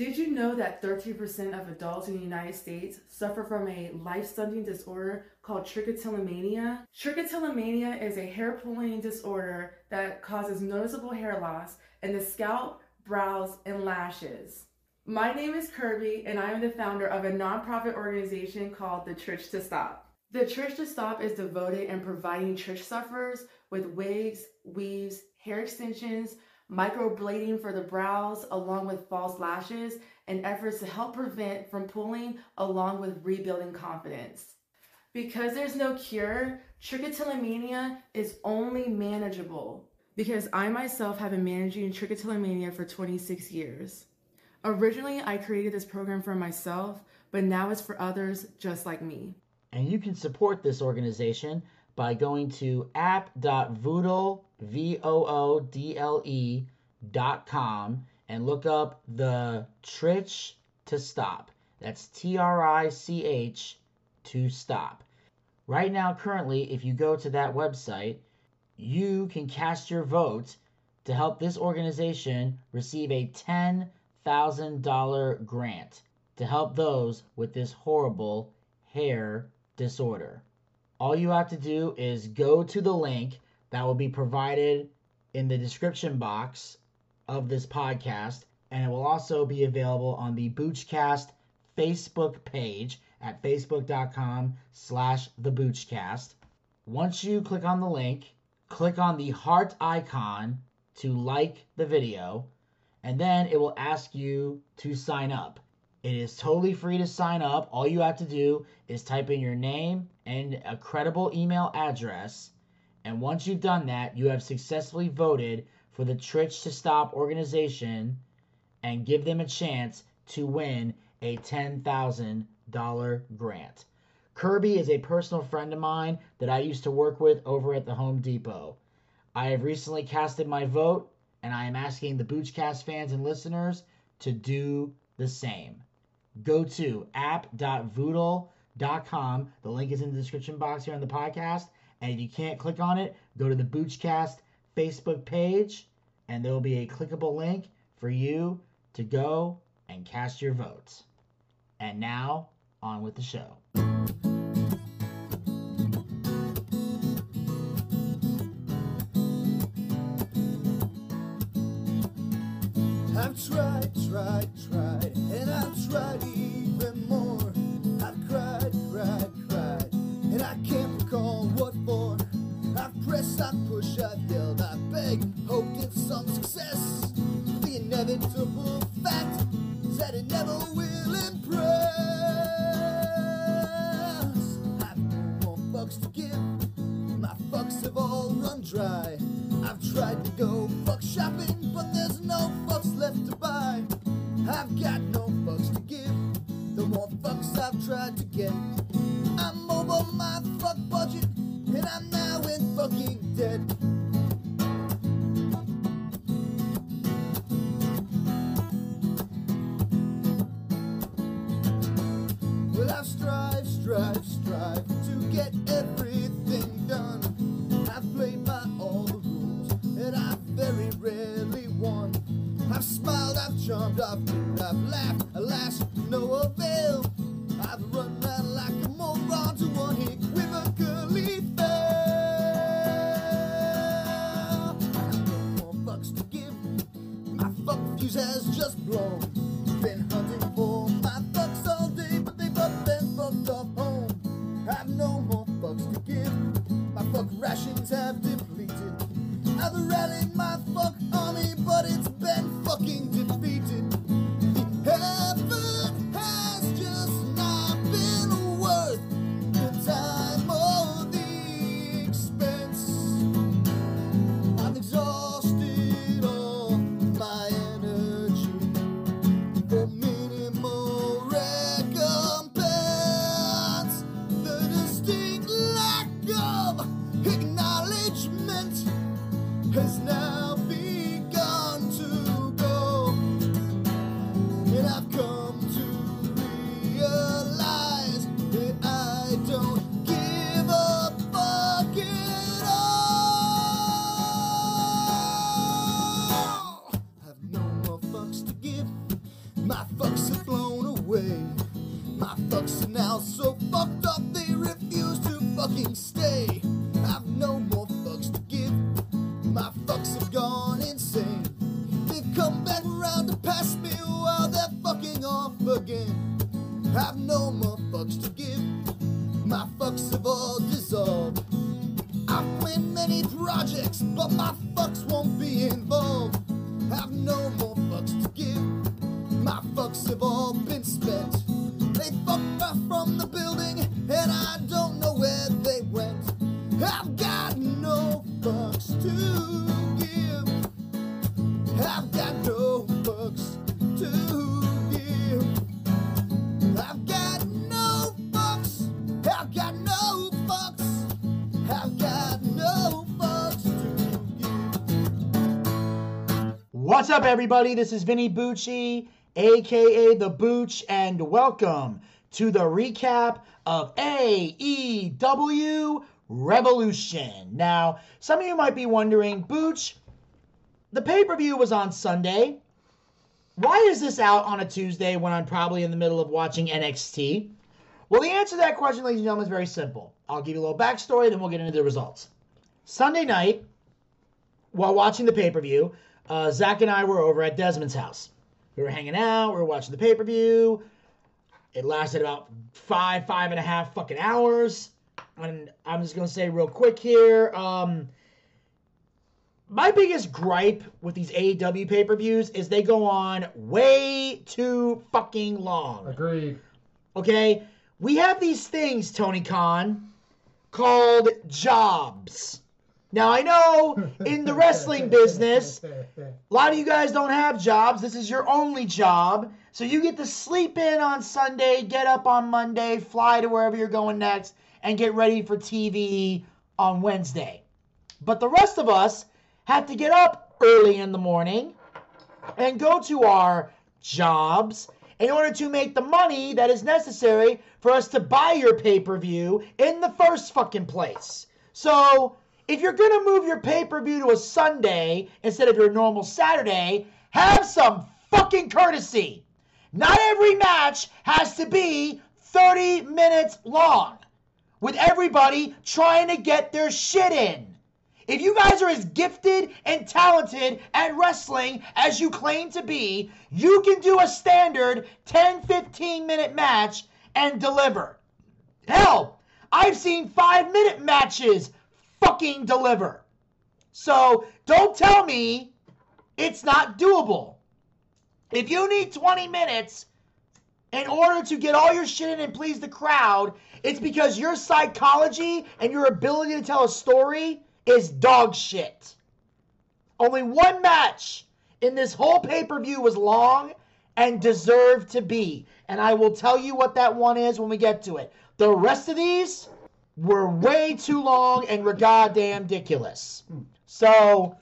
Did you know that 13% of adults in the United States suffer from a life stunting disorder called trichotillomania? Trichotillomania is a hair pulling disorder that causes noticeable hair loss in the scalp, brows, and lashes. My name is Kirby, and I am the founder of a nonprofit organization called The Trich to Stop. The Trich to Stop is devoted in providing trich sufferers with wigs, weaves, hair extensions, microblading for the brows, along with false lashes, and efforts to help prevent from pulling along with rebuilding confidence. Because there's no cure, trichotillomania is only manageable. Because I myself have been managing trichotillomania for 26 years. Originally, I created this program for myself, but now it's for others just like me. And you can support this organization by going to app.voodle, and look up the Trich to Stop. That's T-R-I-C-H to stop. Right now, currently, if you go to that website, you can cast your vote to help this organization receive a $10,000 grant to help those with this horrible hair disorder. All you have to do is go to the link that will be provided in the description box of this podcast, and it will also be available on the Boochcast Facebook page at facebook.com slash the Boochcast. Once you click on the link, click on the heart icon to like the video, and then it will ask you to sign up. It is totally free to sign up. All you have to do is type in your name and a credible email address. And once you've done that, you have successfully voted for the Trich to Stop organization and give them a chance to win a $10,000 grant. Kirby is a personal friend of mine that I used to work with over at the Home Depot. I have recently casted my vote, and I am asking the Boochcast fans and listeners to do the same. Go to app.voodle.com. The link is in the description box here on the podcast. And if you can't click on it, go to the Boochcast Facebook page, and there will be a clickable link for you to go and cast your votes. And now, on with the show. I've tried, tried, tried, and I've tried even more. I've cried, cried, cried, and I can't recall what for. I've pressed, I've pushed, I've yelled, I've begged, hoped in some success. The inevitable fact is that it never will impress. I've no more fucks to give, my fucks have all run dry. I've tried to go fuck shopping, but there's no fucks left to buy. I've got no fucks to give, the more fucks I've tried to get. I'm over my fuck budget, and I'm now in fucking debt. Well, I've strived, strived, strived to get everything no avail. My fucks have blown away. My fucks are now so fucked up they refuse to fucking stay. Everybody? This is Vinny Bucci, aka The Booch, and welcome to the recap of AEW Revolution. Now, some of you might be wondering, Booch, the pay per view was on Sunday. Why is this out on a Tuesday when I'm probably in the middle of watching NXT? Well, the answer to that question, ladies and gentlemen, is very simple. I'll give you a little backstory, then we'll get into the results. Sunday night, while watching the pay per view, uh, Zach and I were over at Desmond's house. We were hanging out, we were watching the pay per view. It lasted about five, five and a half fucking hours. And I'm just gonna say real quick here. Um, my biggest gripe with these AEW pay per views is they go on way too fucking long. Agreed. Okay? We have these things, Tony Khan, called jobs. Now, I know in the wrestling business, a lot of you guys don't have jobs. This is your only job. So you get to sleep in on Sunday, get up on Monday, fly to wherever you're going next, and get ready for TV on Wednesday. But the rest of us have to get up early in the morning and go to our jobs in order to make the money that is necessary for us to buy your pay per view in the first fucking place. So, if you're gonna move your pay per view to a Sunday instead of your normal Saturday, have some fucking courtesy. Not every match has to be 30 minutes long, with everybody trying to get their shit in. If you guys are as gifted and talented at wrestling as you claim to be, you can do a standard 10 15 minute match and deliver. Hell, I've seen five minute matches fucking deliver. So don't tell me it's not doable. If you need 20 minutes in order to get all your shit in and please the crowd, it's because your psychology and your ability to tell a story is dog shit. Only one match in this whole pay per view was long and deserved to be. And I will tell you what that one is when we get to it. The rest of these were way too long and were goddamn ridiculous. So,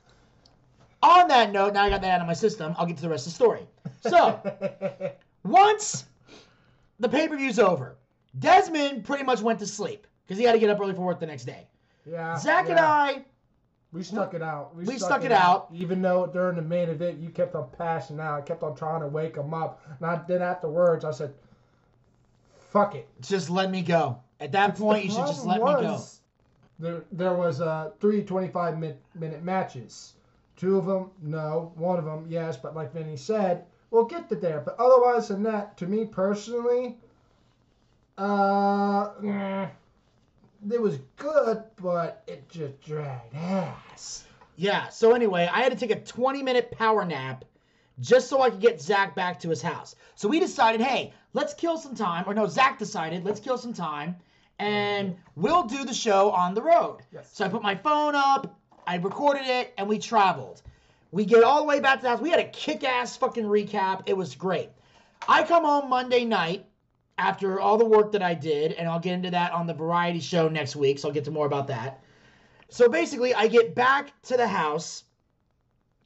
on that note, now I got that out of my system, I'll get to the rest of the story. So, once the pay per view's over, Desmond pretty much went to sleep because he had to get up early for work the next day. Yeah. Zach and. I, we stuck it out. we stuck it out. Even though during the main event you kept on passing out, I kept on trying to wake him up. And I then afterwards I said, "Fuck it." just let me go. At that point, you should just let problem me go. There, there was uh, three 25 minute, minute matches. Two of them, no. One of them, yes. But like Vinny said, we'll get to there. But otherwise than that, to me personally, uh, it was good, but it just dragged ass. Yeah, so anyway, I had to take a 20 minute power nap just so I could get Zach back to his house. So we decided, hey, let's kill some time. Or no, Zach decided, let's kill some time and we'll do the show on the road. Yes. So I put my phone up, I recorded it, and we traveled. We get all the way back to the house. We had a kick ass fucking recap. It was great. I come home Monday night after all the work that I did, and I'll get into that on the variety show next week, so I'll get to more about that. So basically, I get back to the house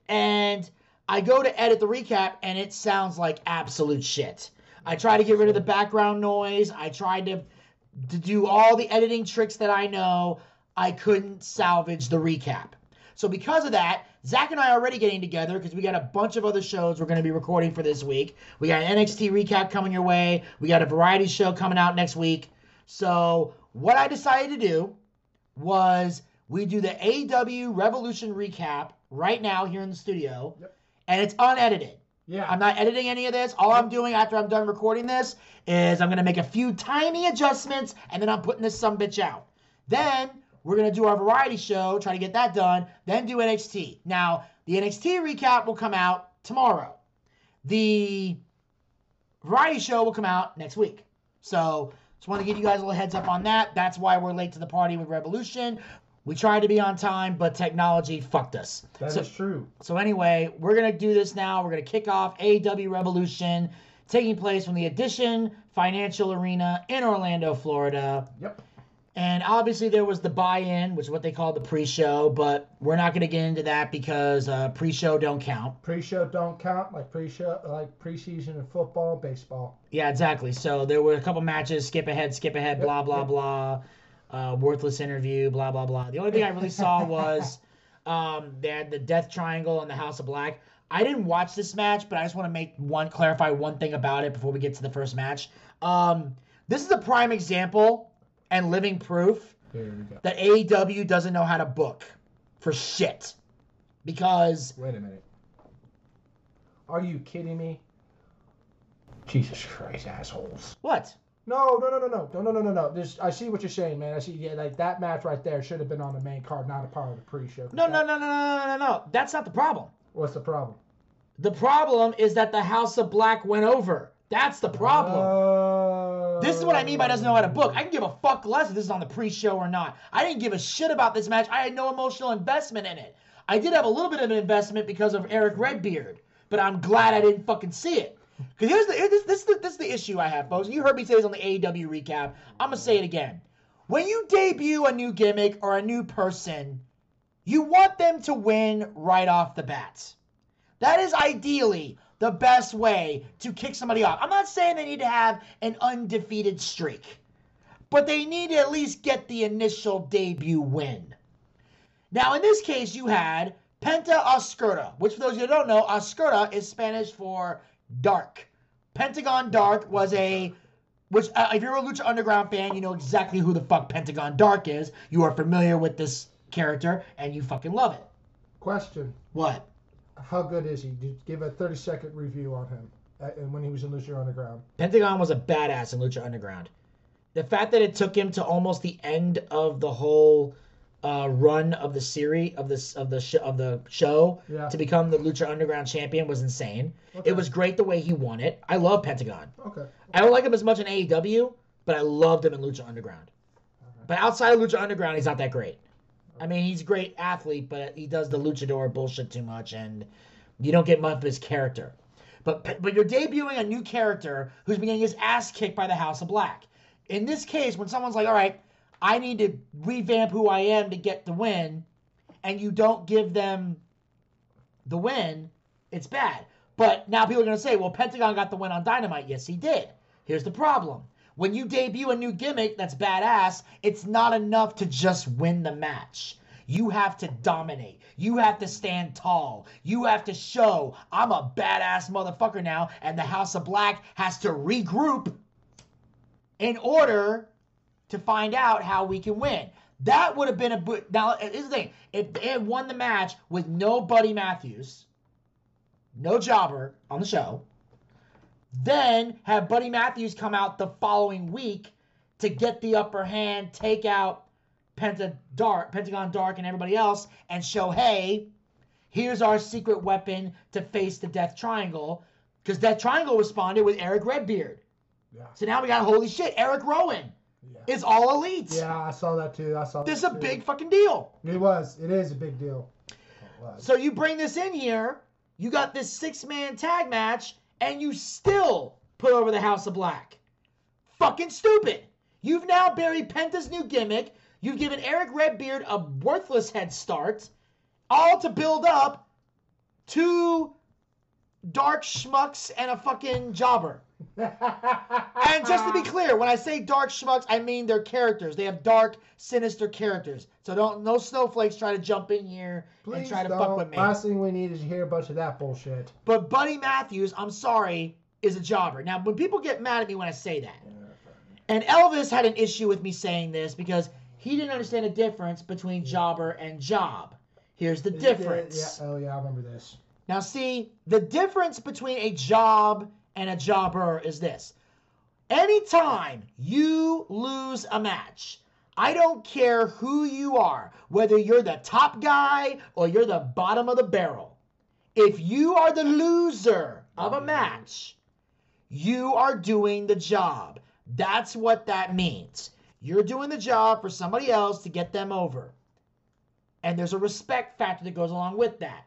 and I go to edit the recap, and it sounds like absolute shit. I try to get rid of the background noise. I tried to, to do all the editing tricks that I know. I couldn't salvage the recap. So because of that, Zach and I are already getting together because we got a bunch of other shows we're going to be recording for this week. We got an NXT recap coming your way. We got a variety show coming out next week. So what I decided to do was we do the AW Revolution recap right now here in the studio, Yep. and it's unedited. Yeah. I'm not editing any of this. All I'm doing after I'm done recording this is I'm gonna make a few tiny adjustments and then I'm putting this some bitch out. Then we're gonna do our variety show, try to get that done, then do NXT. Now, the NXT recap will come out tomorrow. The variety show will come out next week. So just want to give you guys a little heads up on that. That's why we're late to the party with Revolution. We tried to be on time, but technology fucked us. That is so, true. so anyway, we're gonna do this now. We're gonna kick off AEW Revolution, taking place from the Addition Financial Arena in Orlando, Florida. Yep. And obviously there was the buy-in, which is what they call the pre-show, but we're not gonna get into that because uh, pre-show don't count. Pre-show don't count like pre-show like preseason in football, baseball. Yeah, exactly. So there were a couple matches, skip ahead, skip ahead, blah blah blah, uh, worthless interview, blah blah blah. The only thing I really saw was um, they had the Death Triangle and the House of Black. I didn't watch this match, but I just want to make one clarify one thing about it before we get to the first match. Um, this is a prime example and living proof There we go. that AEW doesn't know how to book for shit. Because Wait a minute. Are you kidding me? Jesus Christ, assholes. what? No, no, no, no, no, no, no, no, no, no. This, I see what you're saying, man. I see. Yeah, like that match right there should have been on the main card, not a part of the pre-show. No, no, no, no, no, no, no, no. That's not the problem. What's the problem? The problem is that the House of Black went over. That's the problem. Uh, this is what I mean by doesn't know how to book. I can give a fuck less if this is on the pre-show or not. I didn't give a shit about this match. I had no emotional investment in it. I did have a little bit of an investment because of Eric Redbeard, but I'm glad I didn't fucking see it. Because here's the this, this, this, this is the issue I have, folks. You heard me say this on the AEW recap. I'm gonna say it again. When you debut a new gimmick or a new person, you want them to win right off the bat. That is ideally the best way to kick somebody off. I'm not saying they need to have an undefeated streak, but they need to at least get the initial debut win. Now, in this case, you had Penta Oscurta, which for those of you who don't know, Oscurta is Spanish for dark. Pentagon Dark was a which uh, if you're a Lucha Underground fan, you know exactly who the fuck Pentagon Dark is. You are familiar with this character and you fucking love it. Question: What? How good is he? Did give a 30 second review on him uh, and when he was in Lucha Underground. Pentagon was a badass in Lucha Underground. The fact that it took him to almost the end of the whole uh, run of the series of this of the sh- of the show Yeah. to become the Lucha Underground champion was insane. Okay. It was great the way he won it. I love Pentagon. Okay. I don't like him as much in AEW, but I loved him in Lucha Underground. But outside of Lucha Underground, he's not that great. I mean, he's a great athlete, but he does the luchador bullshit too much, and you don't get much of his character. But but you're debuting a new character who's been getting his ass kicked by the House of Black. In this case, when someone's like, "All right, I need to revamp who I am to get the win," and you don't give them the win, it's bad. But now people are going to say, well, Pentagon got the win on Dynamite. Yes, he did. Here's the problem. When you debut a new gimmick that's badass, it's not enough to just win the match. You have to dominate. You have to stand tall. You have to show I'm a badass motherfucker now, and the House of Black has to regroup in order to find out how we can win. That would have been a bu- now. Uh, here's the thing: if they had won the match with no Buddy Matthews, no jobber on the show, then have Buddy Matthews come out the following week to get the upper hand, take out Penta Dark, Pentagon Dark, and everybody else, and show, hey, here's our secret weapon to face the Death Triangle. Because Death Triangle responded with Eric Redbeard. Yeah. So now we got holy shit, Eric Rowan Yeah. is all elites. Yeah, I saw that too. I saw. This is a too. big fucking deal. It was. It is a big deal. So you bring this in here, you got this six man tag match, and you still put over the House of Black. Fucking stupid. You've now buried Penta's new gimmick. You've given Eric Redbeard a worthless head start, all to build up two dark schmucks and a fucking jobber. And just to be clear, when I say dark schmucks, I mean their characters. They have dark, sinister characters. So don't no snowflakes try to jump in here and try to don't. fuck with me. Last thing we need is to hear a bunch of that bullshit. But Buddy Matthews, I'm sorry, is a jobber. Now, when people get mad at me when I say that, and Elvis had an issue with me saying this because he didn't understand the difference between jobber and job. Here's the difference. Yeah. Oh yeah, I remember this. Now, see, the difference between a job and a jobber is this. Anytime you lose a match, I don't care who you are, whether you're the top guy or you're the bottom of the barrel. If you are the loser of a match, you are doing the job. That's what that means. You're doing the job for somebody else to get them over. And there's a respect factor that goes along with that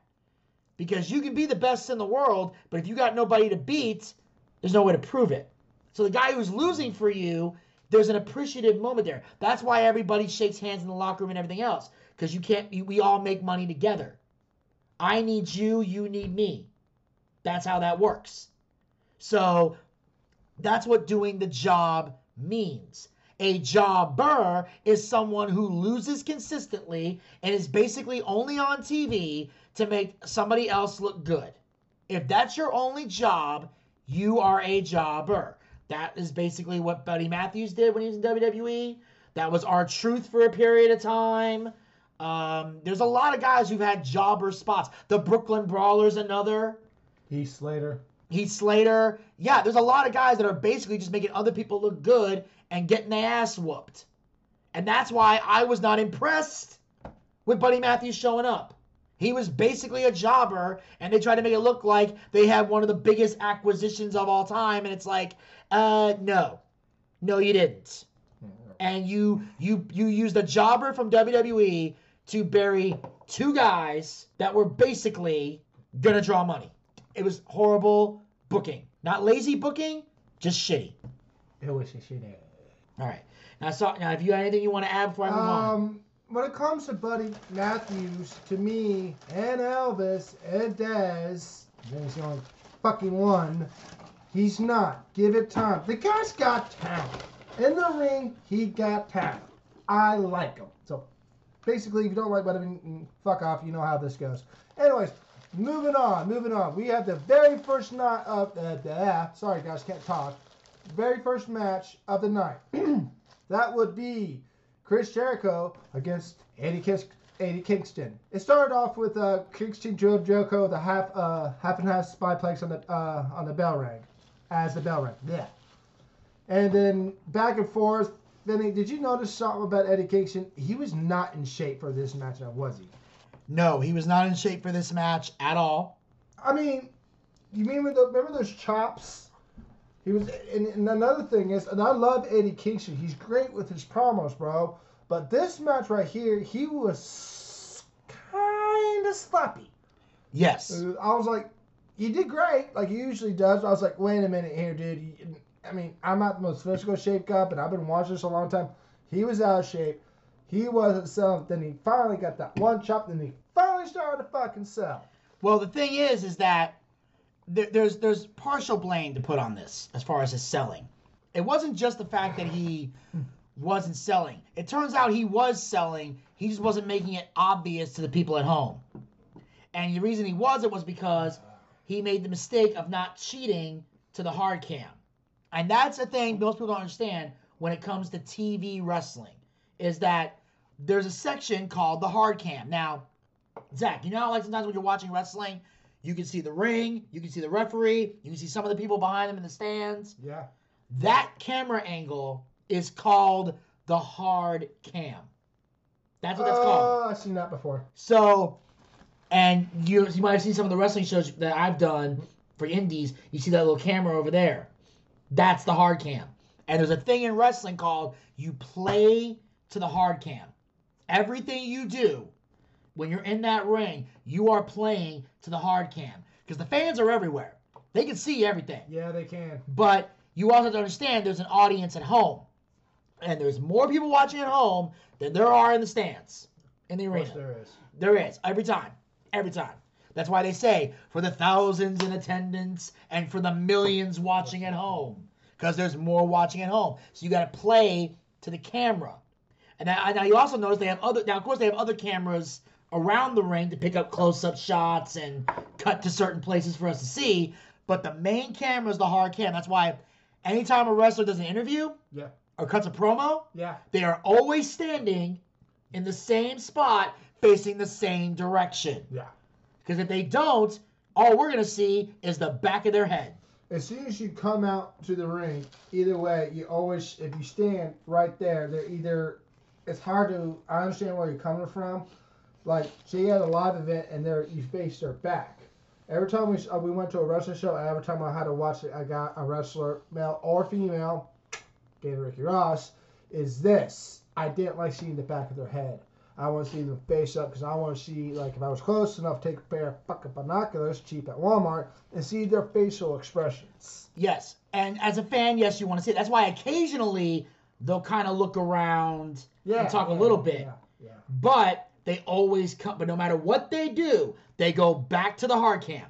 because you can be the best in the world, but if you got nobody to beat, there's no way to prove it. So the guy who's losing for you, there's an appreciative moment there. That's why everybody shakes hands in the locker room and everything else because you can't. You, we all make money together. I need you, you need me. That's how that works. So that's what doing the job means. A jobber is someone who loses consistently and is basically only on TV to make somebody else look good. If that's your only job, you are a jobber. That is basically what Buddy Matthews did when he was in WWE. That was our truth for a period of time. Um, there's a lot of guys who've had jobber spots. The Brooklyn Brawlers, another. Heath Slater. Heath Slater. Yeah, there's a lot of guys that are basically just making other people look good and getting their ass whooped. And that's why I was not impressed with Buddy Matthews showing up. He was basically a jobber, and they tried to make it look like they had one of the biggest acquisitions of all time. And it's like, uh, no, no, you didn't. And you you you used a jobber from WWE to bury two guys that were basically gonna draw money. It was horrible booking, not lazy booking, just shitty. It was shitty. All right. Now, so now, if you have anything you want to add before I move on, Um, when it comes to Buddy Matthews, to me, and Elvis, and Dez, Dez the only fucking one, he's not. Give it time. The guy's got talent. In the ring, he got talent. I like him. So, basically, if you don't like Buddy, fuck off. You know how this goes. Anyways, moving on, moving on. We have the very first night of uh, the, sorry guys, can't talk. Very first match of the night. that would be Chris Jericho against Eddie, Kis- Eddie Kingston. It started off with uh, Kingston drove Jericho with a half uh, half and half suplex on the uh, on the bell ring, as the bell ring. Yeah. And then back and forth. Vinny, did you notice something about Eddie Kingston? He was not in shape for this match, was he? no, he was not in shape for this match at all. I mean, you mean with the, remember those chops? He was, and, and another thing is, and I love Eddie Kingston. He's great with his promos, bro. But this match right here, he was kind of sloppy. Yes. I was like, he did great, like he usually does. I was like, wait a minute here, dude. I mean, I'm not the most physical shape guy, but I've been watching this a long time. He was out of shape. He wasn't selling. Then he finally got that one chop. Then he finally started to fucking sell. Well, the thing is, is that there, there's there's partial blame to put on this as far as his selling. It wasn't just the fact that he wasn't selling. It turns out he was selling. He just wasn't making it obvious to the people at home. And the reason he wasn't was because he made the mistake of not cheating to the hard cam. And that's a thing most people don't understand when it comes to TV wrestling is that there's a section called the hard cam. Now, Zach, you know how like sometimes when you're watching wrestling, you can see the ring, you can see the referee, you can see some of the people behind them in the stands. Yeah. That camera angle is called the hard cam. That's what that's oh, called. Oh, I've seen that before. So, and you you might have seen some of the wrestling shows that I've done for indies. You see that little camera over there. That's the hard cam. And there's a thing in wrestling called you play to the hard cam. Everything you do when you're in that ring, you are playing to the hard cam because the fans are everywhere. They can see everything. Yeah, they can. But you also have to understand there's an audience at home. And there's more people watching at home than there are in the stands in the arena. course there is. There is every time, every time. That's why they say for the thousands in attendance and for the millions watching at home, because there's more watching at home. So you got to play to the camera. And now, now you also notice they have other. Now, of course, they have other cameras around the ring to pick up close-up shots and cut to certain places for us to see. But the main camera is the hard cam. That's why anytime a wrestler does an interview Yeah. or cuts a promo, Yeah. they are always standing in the same spot, facing the same direction. Yeah. Because if they don't, all we're gonna see is the back of their head. As soon as you come out to the ring, either way, you always, if you stand right there, they're either, it's hard to, I understand where you're coming from. Like, say you had a live event and there you face their back. Every time we, uh, we went to a wrestling show, every time I had to watch it, I got a wrestler, male or female, David Ricky Ross, is this. I didn't like seeing the back of their head. I want to see them face up because I want to see, like, if I was close enough, take a pair of fucking binoculars, cheap at Walmart, and see their facial expressions. Yes, and as a fan, yes, you want to see it. That's why occasionally they'll kind of look around Yeah. and talk a little bit. Yeah. yeah. But they always come. But no matter what they do, they go back to the hard cam.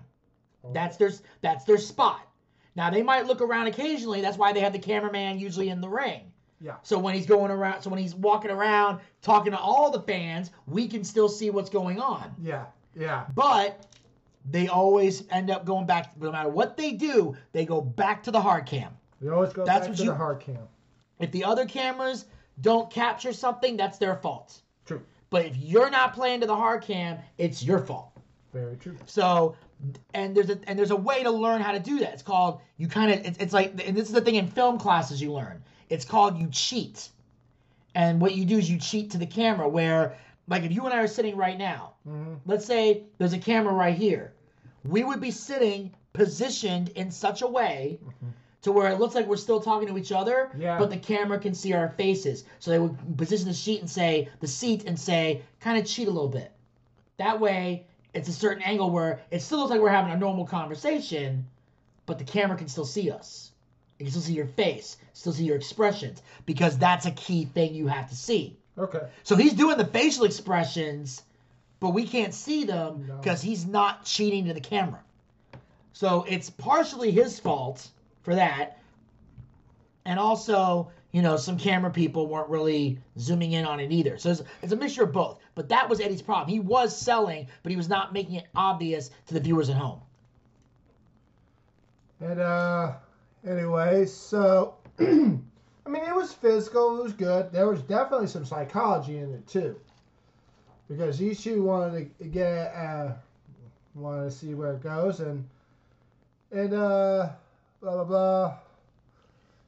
Oh. That's their that's their spot. Now they might look around occasionally. That's why they have the cameraman usually in the ring. Yeah. So when he's going around, so when he's walking around talking to all the fans, we can still see what's going on. Yeah. Yeah. But they always end up going back. No matter what they do, they go back to the hard cam. We always go That's back what to you- the hard cam. If the other cameras don't capture something, that's their fault. True. But if you're not playing to the hard cam, it's your fault. Very true. So, and there's a and there's a way to learn how to do that. It's called you kind of it's, it's like and this is the thing in film classes you learn. It's called you cheat. And what you do is you cheat to the camera. Where like if you and I are sitting right now, Mm-hmm. let's say there's a camera right here, we would be sitting positioned in such a way. To where it looks like we're still talking to each other, Yeah. but the camera can see our faces. So they would position the sheet and say the seat and say, kind of cheat a little bit. That way, it's a certain angle where it still looks like we're having a normal conversation, but the camera can still see us. You can still see your face, still see your expressions, because that's a key thing you have to see. Okay. So he's doing the facial expressions, but we can't see them No. because he's not cheating to the camera. So it's partially his fault for that. And also, you know, some camera people weren't really zooming in on it either. So it's, it's a mixture of both. But that was Eddie's problem. He was selling, but he was not making it obvious to the viewers at home. And uh, anyway, so I mean, it was physical. It was good. There was definitely some psychology in it too, because these two wanted to get uh, wanted to see where it goes, and and uh, blah blah blah.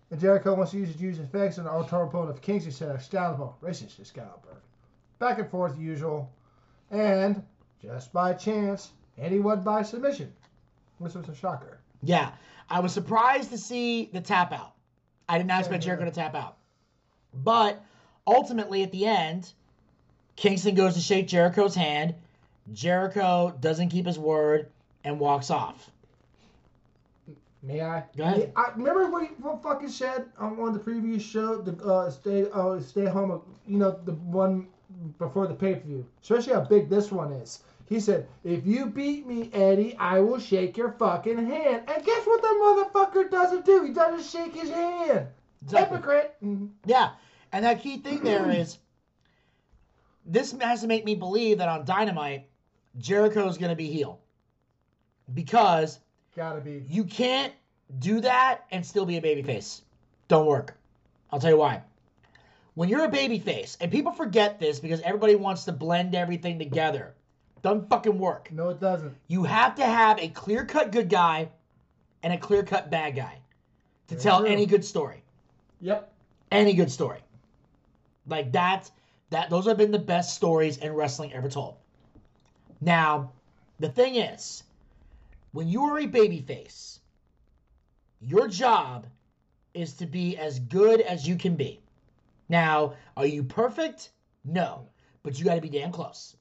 And Jericho wants to use his use effects on the auto opponent of Kings. He said, "Excalibur, racist Excalibur." Back and forth, usual, and just by chance, Eddie won by submission. This was a shocker. Yeah, I was surprised to see the tap out. I did not expect. Jericho to tap out. But ultimately, at the end, Kingston goes to shake Jericho's hand. Jericho doesn't keep his word and walks off. May I? Go ahead. Yeah, I remember what he what fucking said on one of the previous show. The uh, stay uh, stay home. You know the one before the pay per view. Especially how big this one is. He said, "If you beat me, Eddie, I will shake your fucking hand." And guess what the motherfucker doesn't do? He doesn't shake his hand. Exactly. Hypocrite. Mhm. Yeah, and that key thing there is this has to make me believe that on Dynamite, Jericho is going to be heel. Because Gotta be. You can't do that and still be a babyface. Don't work. I'll tell you why. When you're a babyface, and people forget this because everybody wants to blend everything together, doesn't fucking work. No, it doesn't. You have to have a clear cut good guy and a clear cut bad guy to Very tell true. any good story. Yep. Any good story. Like that, that those have been the best stories in wrestling ever told. Now, the thing is, when you are a babyface, your job is to be as good as you can be. Now, are you perfect? No, but you got to be damn close.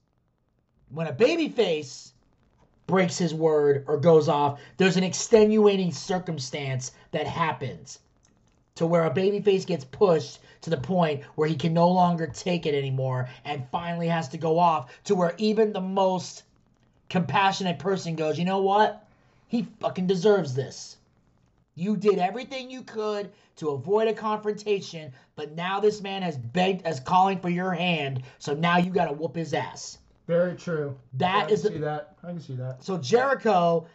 When a babyface breaks his word or goes off, there's an extenuating circumstance that happens to where a babyface gets pushed to the point where he can no longer take it anymore and finally has to go off to where even the most compassionate person goes, you know what? He fucking deserves this. You did everything you could to avoid a confrontation, but now this man has begged, as calling for your hand, so now you got to whoop his ass. Very true. That I is see that. I can see that. So Jericho,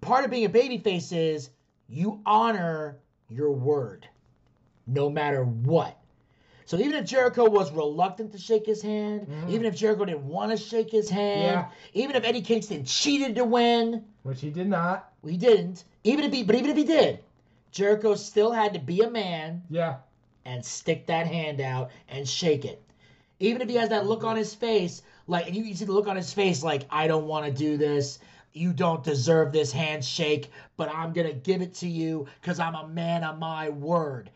part of being a babyface is you honor your word, no matter what. So even if Jericho was reluctant to shake his hand, mm-hmm. even if Jericho didn't want to shake his hand, even if Eddie Kingston cheated to win, Which he did not. he didn't. Even if he, but even if he did, Jericho still had to be a man Yeah. and stick that hand out and shake it. Even if he has that look on his face, like and you can see the look on his face, like I don't want to do this. You don't deserve this handshake, but I'm gonna give it to you because I'm a man of my word.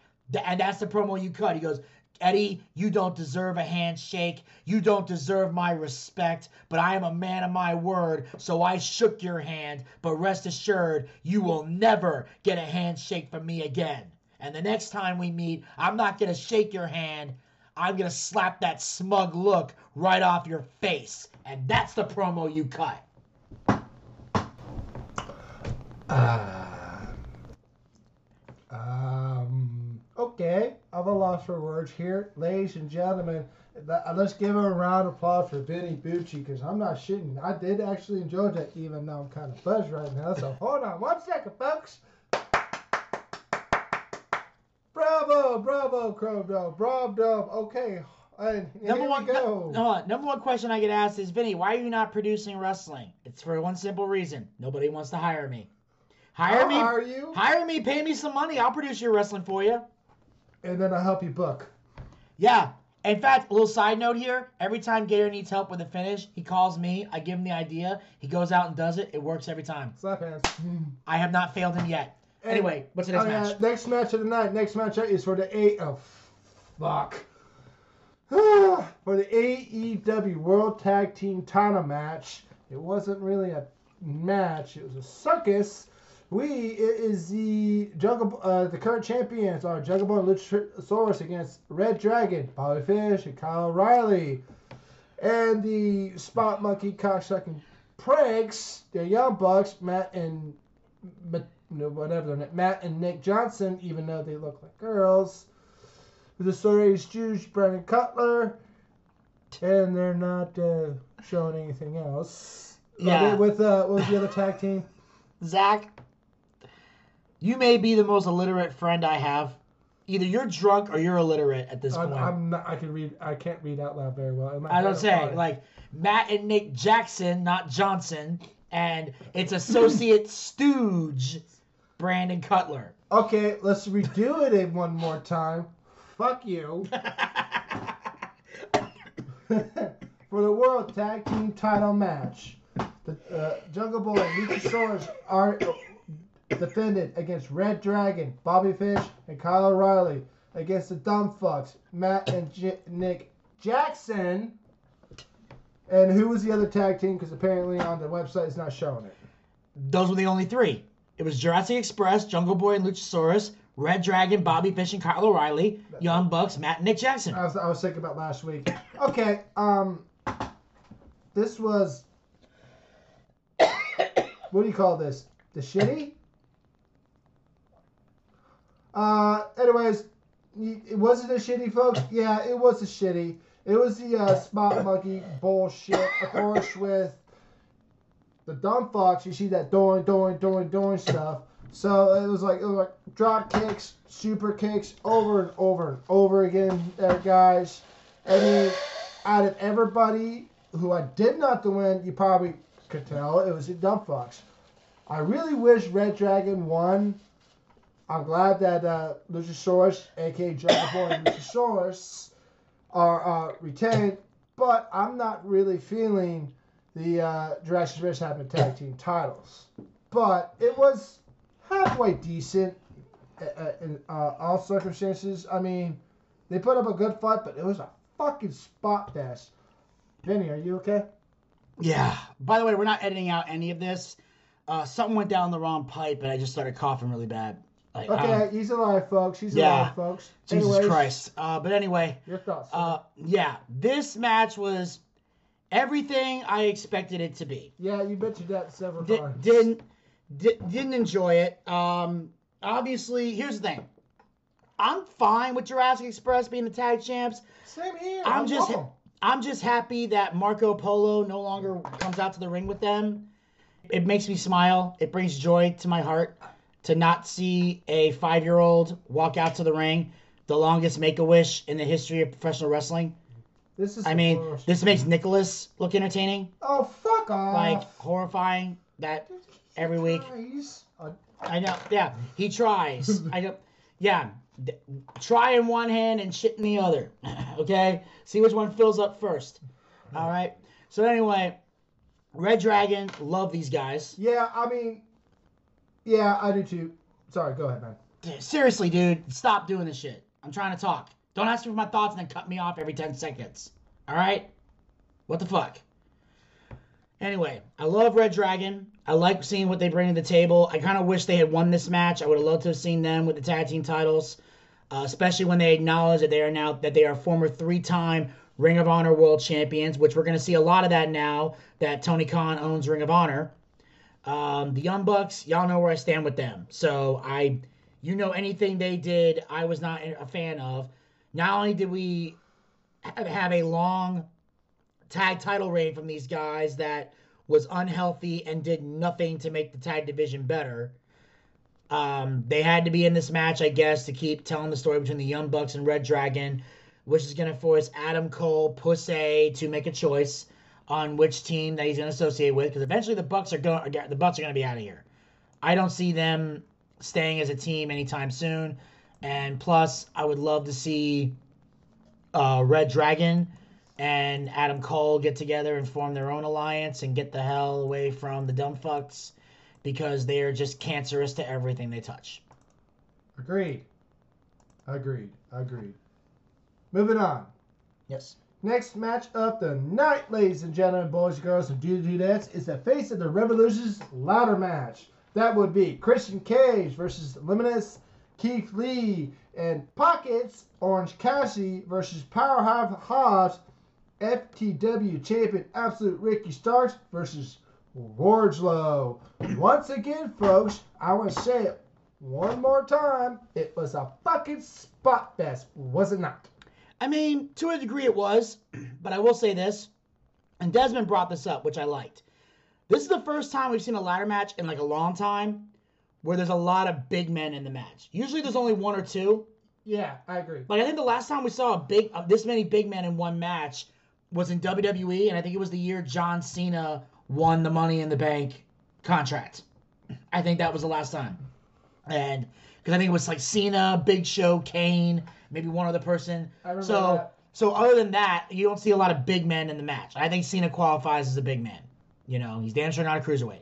And that's the promo you cut. He goes, Eddie, you don't deserve a handshake. You don't deserve my respect, but I am a man of my word, so I shook your hand. But rest assured, you will never get a handshake from me again. And the next time we meet, I'm not going to shake your hand. I'm going to slap that smug look right off your face. And that's the promo you cut. Um, okay, I'm a loss for words here. Ladies and gentlemen, uh, let's give a round of applause for Vinny Bucci because I'm not shitting. I did actually enjoy that, even though I'm kind of buzzed right now. So hold on one second, folks. Bravo, bravo, Crowdome, bravo. Okay, and here Number we one, go. no, number one question I get asked is, Vinny, why are you not producing wrestling? It's for one simple reason: nobody wants to hire me. Hire I'll me, hire you, hire me, pay me some money. I'll produce your wrestling for you. And then I'll help you book. Yeah. In fact, a little side note here: every time Gator needs help with a finish, he calls me. I give him the idea. He goes out and does it. It works every time. Slap hands. I have not failed him yet. Anyway, what's the next oh, yeah, match? Next match of the night. Next match is for the eight. Oh, fuck. for the AEW World Tag Team Tana match. It wasn't really a match. It was a circus. We it is the Jungle. Uh, the current champions are Jungle Boy Luchasaurus against Red Dragon, Bobby Fish, and Kyle O'Reilly. and the Spot Monkey cocksucking Pranks, the Young Bucks, Matt and whatever their name, Matt and Nick Johnson, even though they look like girls. The story is Brandon Cutler, and they're not uh, showing anything else. Yeah. With uh, what was the other tag team? Zach, you may be the most illiterate friend I have. Either you're drunk or you're illiterate at this I'm, point. I'm not. I can read. I can't read out loud very well. I don't say like Matt and Nick Jackson, not Johnson, and it's associate stooge Brandon Cutler. Okay, let's redo it in one more time. Fuck you. For the World Tag Team Title match, the uh, Jungle Boy and Luchasaurus are defended against Red Dragon, Bobby Fish, and Kyle O'Reilly against the Dumb Fucks, Matt and J- Nick Jackson. And who was the other tag team? Because apparently on the website it's not showing it. Those were the only three. It was Jurassic Express, Jungle Boy and Luchasaurus, Red Dragon, Bobby Fish and Kyle O'Reilly, Young Bucks, Matt and Nick Jackson. I was, I was thinking about last week. Okay, um, this was. What do you call this? The shitty? Uh, anyways, it wasn't a shitty, folks. Yeah, it was a shitty. It was the uh, spot monkey bullshit, of course, with the dumb fox. You see that doing, doing, doing, doing stuff. So it was like it was like drop kicks, super kicks, over and over and over again, there, guys. I mean, out of everybody who I did not to win, you probably could tell it was the dumb fox. I really wish Red Dragon won. I'm glad that uh, Luchasaurus, aka Jungle Boy and Luchasaurus, are uh, retained, but I'm not really feeling the uh, Jurassic having tag team titles. But it was halfway decent uh, uh, in uh, all circumstances. I mean, they put up a good fight, but it was a fucking spot fest. Vinny, are you okay? Yeah. By the way, we're not editing out any of this. Uh, something went down the wrong pipe, and I just started coughing really bad. Like, Okay, um, he's alive, folks. He's yeah. alive, folks. Jesus Anyways, Christ. Uh, but anyway, Your thoughts? uh, yeah, this match was everything I expected it to be. Yeah, you bet you that several Di- times. didn't di- didn't enjoy it. Um, obviously, here's the thing. I'm fine with Jurassic Express being the tag champs. Same here. I'm I just 'em. I'm just happy that Marco Polo no longer comes out to the ring with them. It makes me smile. It brings joy to my heart to not see a five year old walk out to the ring, the longest make a wish in the history of professional wrestling. This is. I mean, worst. this makes Nicholas look entertaining, Oh fuck off! like horrifying. That every week. Guys, uh, I know. Yeah, he tries. I don't. Yeah, d- try in one hand and shit in the other. okay, see which one fills up first. All right. So anyway, Red Dragon, love these guys. yeah, I mean, yeah, I do too. Sorry, go ahead, man. Seriously, dude, stop doing this shit. I'm trying to talk. Don't ask me for my thoughts and then cut me off every 10 seconds. All right? What the fuck? Anyway, I love Red Dragon. I like seeing what they bring to the table. I kind of wish they had won this match. I would have loved to have seen them with the tag team titles, uh, especially when they acknowledge that they are now that they are former three-time Ring of Honor World Champions, which we're going to see a lot of that now that Tony Khan owns Ring of Honor. Um, the Young Bucks, y'all know where I stand with them. So I, you know, anything they did, I was not a fan of. Not only did we have, a long tag title reign from these guys that was unhealthy and did nothing to make the tag division better. Um, they had to be in this match, I guess, to keep telling the story between the Young Bucks and Red Dragon, which is going to force Adam Cole, Pussy, to make a choice on which team that he's going to associate with. Because eventually the Bucks are going, the Bucks are going to be out of here. I don't see them staying as a team anytime soon. And plus, I would love to see uh, Red Dragon and Adam Cole get together and form their own alliance and get the hell away from the dumb fucks because they are just cancerous to everything they touch. Agreed. Agreed. Agreed. Moving on. Yes. Next match of the night, ladies and gentlemen, boys and girls, and dudettes, is the face of the Revolution's ladder match. That would be Christian Cage versus Luminous Keith Lee and Pockets Orange Cassidy versus Powerhouse Hobbs FTW champion Absolute Ricky Starks versus Wardlow. Once again, folks, I want to say it one more time. It was a fucking spot fest, was it not? I mean, to a degree it was, but I will say this, and Desmond brought this up, which I liked. This is the first time we've seen a ladder match in like a long time where there's a lot of big men in the match. Usually there's only one or two. Yeah, I agree. Like I think the last time we saw a big uh, this many big men in one match was in WWE, and I think it was the year John Cena won the Money in the Bank contract. I think that was the last time, and because I think it was like Cena, Big Show, Kane, maybe one other person. I remember so that. so other than that, you don't see a lot of big men in the match. I think Cena qualifies as a big man. You know, he's damn sure not a cruiserweight.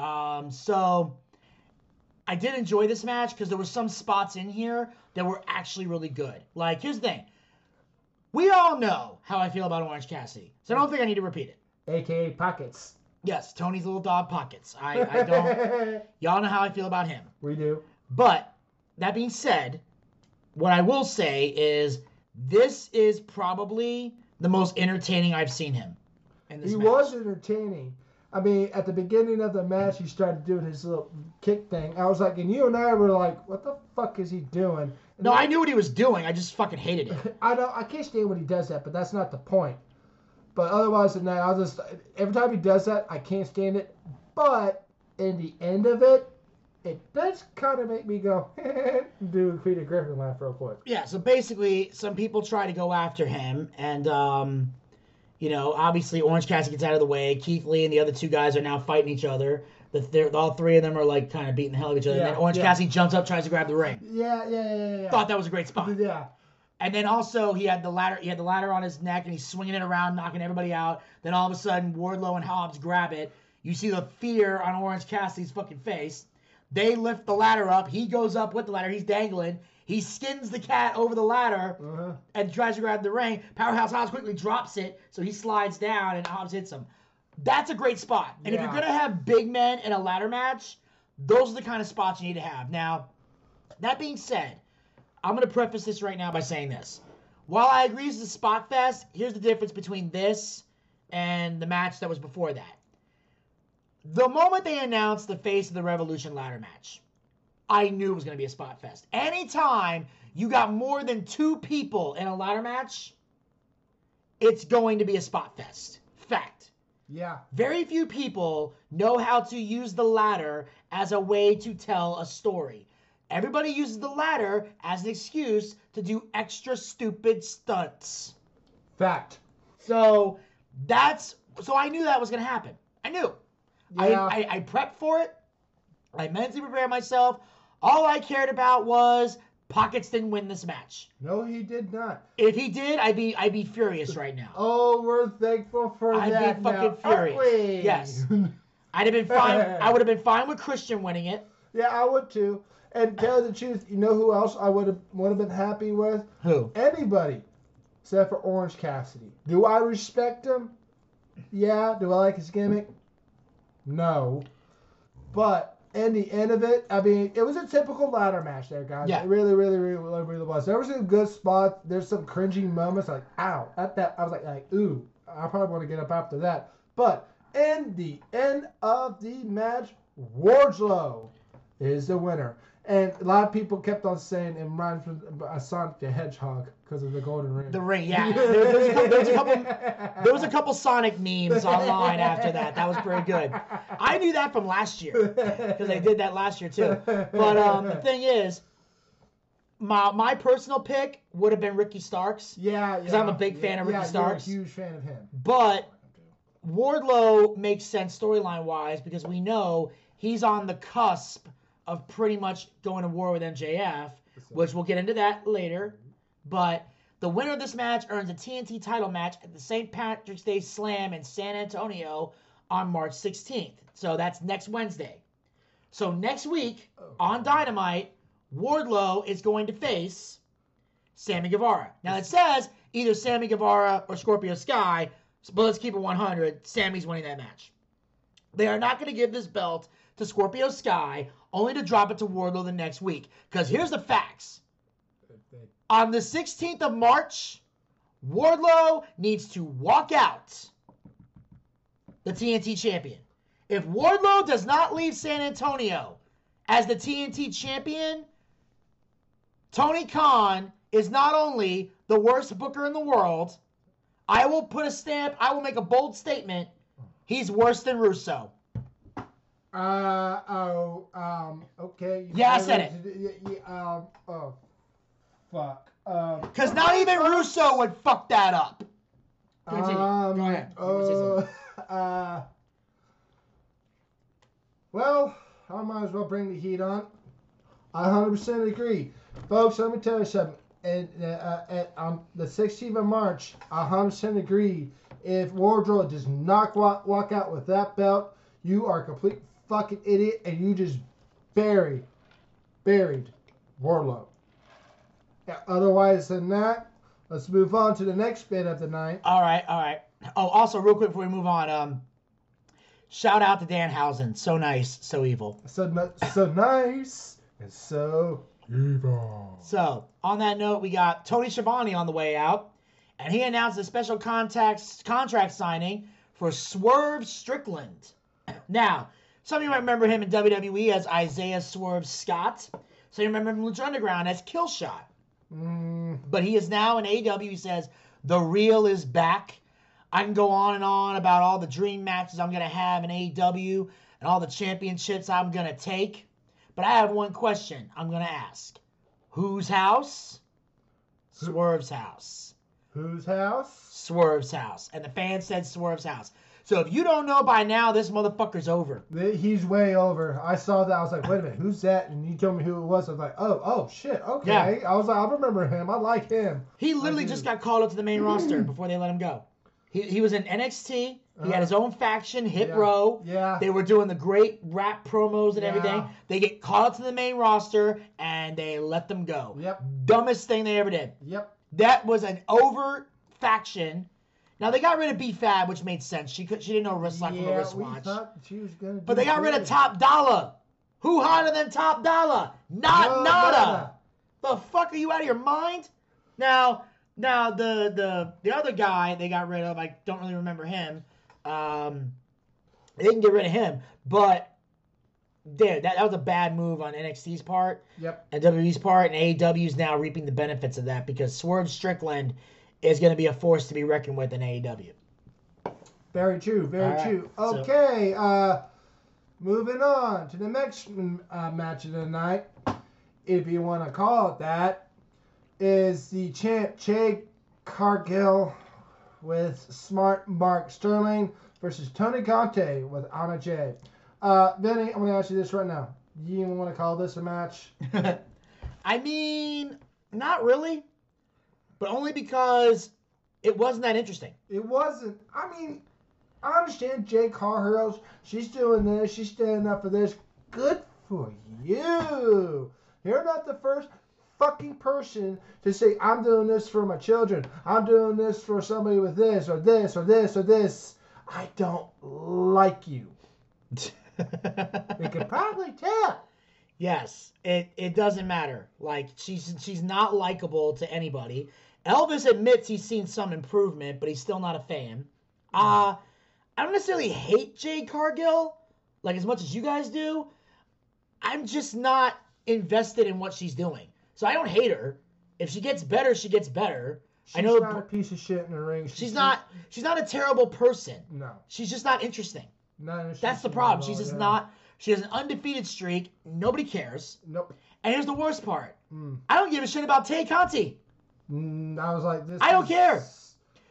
Um, so I did enjoy this match because there were some spots in here that were actually really good. Like, here's the thing. We all know how I feel about Orange Cassidy, so I don't think I need to repeat it. AKA Pockets. Yes, Tony's little dog pockets. I, I don't. y'all know how I feel about him. we do. But that being said, what I will say is this is probably the most entertaining I've seen him. He match. was entertaining. I mean, at the beginning of the match, he started doing his little kick thing. I was like, and you and I were like, what the fuck is he doing? And No, I knew what he was doing. I just fucking hated it. I don't. I can't stand when he does that, but that's not the point. But otherwise than that, I'll just every time he does that, I can't stand it. But in the end of it, it does kind of make me go do a Peter Griffin laugh real quick. Yeah, so basically, some people try to go after him, and um, you know, obviously, Orange Cassidy gets out of the way. Keith Lee and the other two guys are now fighting each other. The they're, all three of them are like kind of beating the hell out of each other. and Yeah, then Orange yeah. Cassidy jumps up, tries to grab the ring. Yeah, yeah, yeah, yeah. yeah. Thought that was a great spot. yeah. And then also he had the ladder. He had the ladder on his neck, and he's swinging it around, knocking everybody out. Then all of a sudden, Wardlow and Hobbs grab it. You see the fear on Orange Cassidy's fucking face. They lift the ladder up. He goes up with the ladder. He's dangling. He skins the cat over the ladder Uh-huh. and tries to grab the ring. Powerhouse Hobbs quickly drops it, so he slides down and Hobbs hits him. That's a great spot. And if you're gonna have big men in a ladder match, those are the kind of spots you need to have. Now, that being said, I'm gonna preface this right now by saying this. While I agree this is a spot fest, here's the difference between this and the match that was before that. The moment they announced the Face of the Revolution ladder match, I knew it was going to be a spot fest. Anytime you got more than two people in a ladder match, it's going to be a spot fest. Fact. Yeah. Very few people know how to use the ladder as a way to tell a story. Everybody uses the ladder as an excuse to do extra stupid stunts. Fact. So that's so I knew that was gonna happen. I knew. Yeah. I, I I prepped for it. I mentally prepared myself. All I cared about was Pockets didn't win this match. No, he did not. If he did, I'd be I'd be furious right now. Oh, we're thankful for I'd be that. now, fucking aren't furious. Yes. I'd have been fine. I would have been fine with Christian winning it. yeah, I would too. And tell the truth, you know who else I would have would have been happy with? Who? Anybody, except for Orange Cassidy. Do I respect him? Yeah. Do I like his gimmick? No. But in the end of it, I mean, it was a typical ladder match there, guys. Yeah. It really, really, really, really, really was. There was some good spots. There's some cringing moments, like ow, at that. I was like, like ooh, I probably want to get up after that. But in the end of the match, Wardlow is the winner. And a lot of people kept on saying it reminds me of Sonic the Hedgehog because of the golden ring. The ring, yeah. There, there was a couple, there, was a couple, there was a couple Sonic memes online after that. That was pretty good. I knew that from last year because they did that last year too. But um, the thing is, my my personal pick would have been Ricky Starks, Yeah, 'Cause I'm a big fan of Ricky yeah, Starks. You're a huge fan of him. but Wardlow makes sense storyline wise because we know he's on the cusp of pretty much going to war with MJF, which we'll get into that later. Mm-hmm. But the winner of this match earns a TNT title match at the St. Patrick's Day Slam in San Antonio on March 16th. So that's next Wednesday. So next week oh. on Dynamite, Wardlow is going to face Sammy Guevara. Now it says either Sammy Guevara or Scorpio Sky, but let's keep it 100. Sammy's winning that match. They are not going to give this belt to Scorpio Sky, only to drop it to Wardlow the next week. Because here's the facts. On the 16th of March, Wardlow needs to walk out the TNT champion. If Wardlow does not leave San Antonio as the TNT champion, Tony Khan is not only the worst booker in the world, I will put a stamp, I will make a bold statement. He's worse than Russo. Uh oh. Um. Okay. Yeah, I said it. Yeah, yeah, um. Oh. Fuck. Um. Because not even Russo would fuck that up. Continue. Um, Go ahead. You wanna say Uh, uh, well, I might as well bring the heat on. I 100% agree. Folks, let me tell you something. And uh, uh, on the 16th of March, I 100% agree. If Wardlow does not walk, walk out with that belt, you are a complete fucking idiot and you just buried, buried Wardlow. Otherwise than that, let's move on to the next bit of the night. All right, all right. Oh, also, real quick before we move on, um, shout out to Danhausen. So nice, so evil. So so nice and so evil. So, on that note, we got Tony Schiavone on the way out, and he announced a special contacts, contract signing for Swerve Strickland. Now, some of you might remember him in WWE as Isaiah Swerve Scott. So you remember him in Lucha Underground as Killshot. Mm, But he is now in AEW. He says, The real is back. I can go on and on about all the dream matches I'm going to have in AEW and all the championships I'm going to take. But I have one question I'm going to ask Whose house? Swerve's house. whose house? Swerve's house. And the fan said Swerve's house. So if you don't know by now, this motherfucker's over. He's way over. I saw that. I was like, wait a minute, who's that? And you told me who it was. I was like, oh, oh shit, okay. Yeah. I was like, I remember him. I like him. He literally just got called up to the main roster before they let him go. He, he was in NXT. He had uh-huh. his own faction, Hit Yeah. Row. Yeah. They were doing the great rap promos and Yeah. everything. They get called up to the main roster and they let them go. Yep. Dumbest thing they ever did. Yep. That was an over faction. Now they got rid of B Fab, which made sense. She could she didn't know from a Yeah, we wristwatch. thought she was gonna. But they got rid of. Top Dollar. Who hotter than Top Dollar? Not No, Nada. nada. The fuck are you out of your mind? Now, Now the the the other guy they got rid of, I don't really remember him. Um, they didn't get rid of him, but there that, that was a bad move on NXT's part Yep. and WWE's part, and AEW is now reaping the benefits of that because Swerve Strickland is going to be a force to be reckoned with in AEW. Very true. Very right, true. so- Okay. Uh, moving on to the next mm, uh, match of the night, if you want to call it that, is the champ Jade Cargill with Smart Mark Sterling versus Tay Conti with Anna Jay. Uh, Vinny, I'm going to ask you this right now. Do You even want to call this a match? I mean, not really, but only because it wasn't that interesting. It wasn't. I mean, I understand Jay Carhurst. She's doing this. She's standing up for this. Good for you. You're not the first fucking person to say, I'm doing this for my children. I'm doing this for somebody with this or this or this or this. I don't like you. We could probably tell. Yes, it, it doesn't matter. Like she's she's not likable to anybody. Elvis admits he's seen some improvement, but he's still not a fan. Uh I don't necessarily hate Jade Cargill like as much as you guys do. I'm just not invested in what she's doing. So I don't hate her. If she gets better, she gets better. She's I know not a piece of shit in the ring. she's not she's not a terrible person. No. She's just not interesting. Not interested That's the problem. She's just yeah. not she has an undefeated streak. Nobody cares. Nope. And here's the worst part. Mm. I don't give a shit about Tay Conti. Mm, I was like, this. I don't is- care.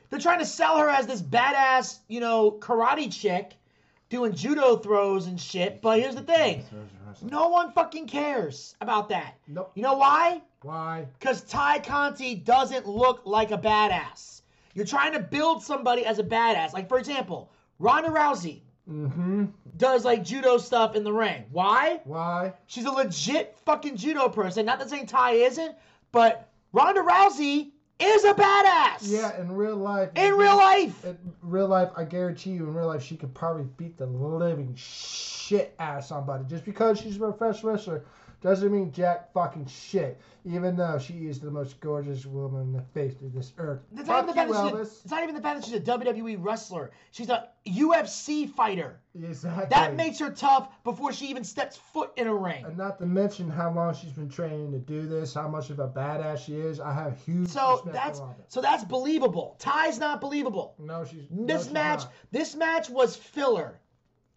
They're trying to sell her as this badass, you know, karate chick doing judo throws and shit. But here's the thing no one fucking cares about that. Nope. You know why? Why? Because Ty Conti doesn't look like a badass. You're trying to build somebody as a badass. Like, for example, Ronda Rousey Mm-hmm. does like judo stuff in the ring. Why? Why? She's a legit fucking judo person. Not that saying Ty isn't, but Ronda Rousey is a badass. Yeah, in real life. In real life. In real life, I guarantee you, in real life, she could probably beat the living shit out of somebody. Just because she's a professional wrestler doesn't mean jack fucking shit. Even though she is the most gorgeous woman in the face of this earth. It's Fuck not, even the you, fact that she's a, it's not even the fact that she's a WWE wrestler. She's a UFC fighter. Exactly. That makes her tough before she even steps foot in a ring. And not to mention how long she's been training to do this, how much of a badass she is. I have huge So respect that's so that's believable. Ty's not believable. No, she's. no, This she's match, not. this match was filler.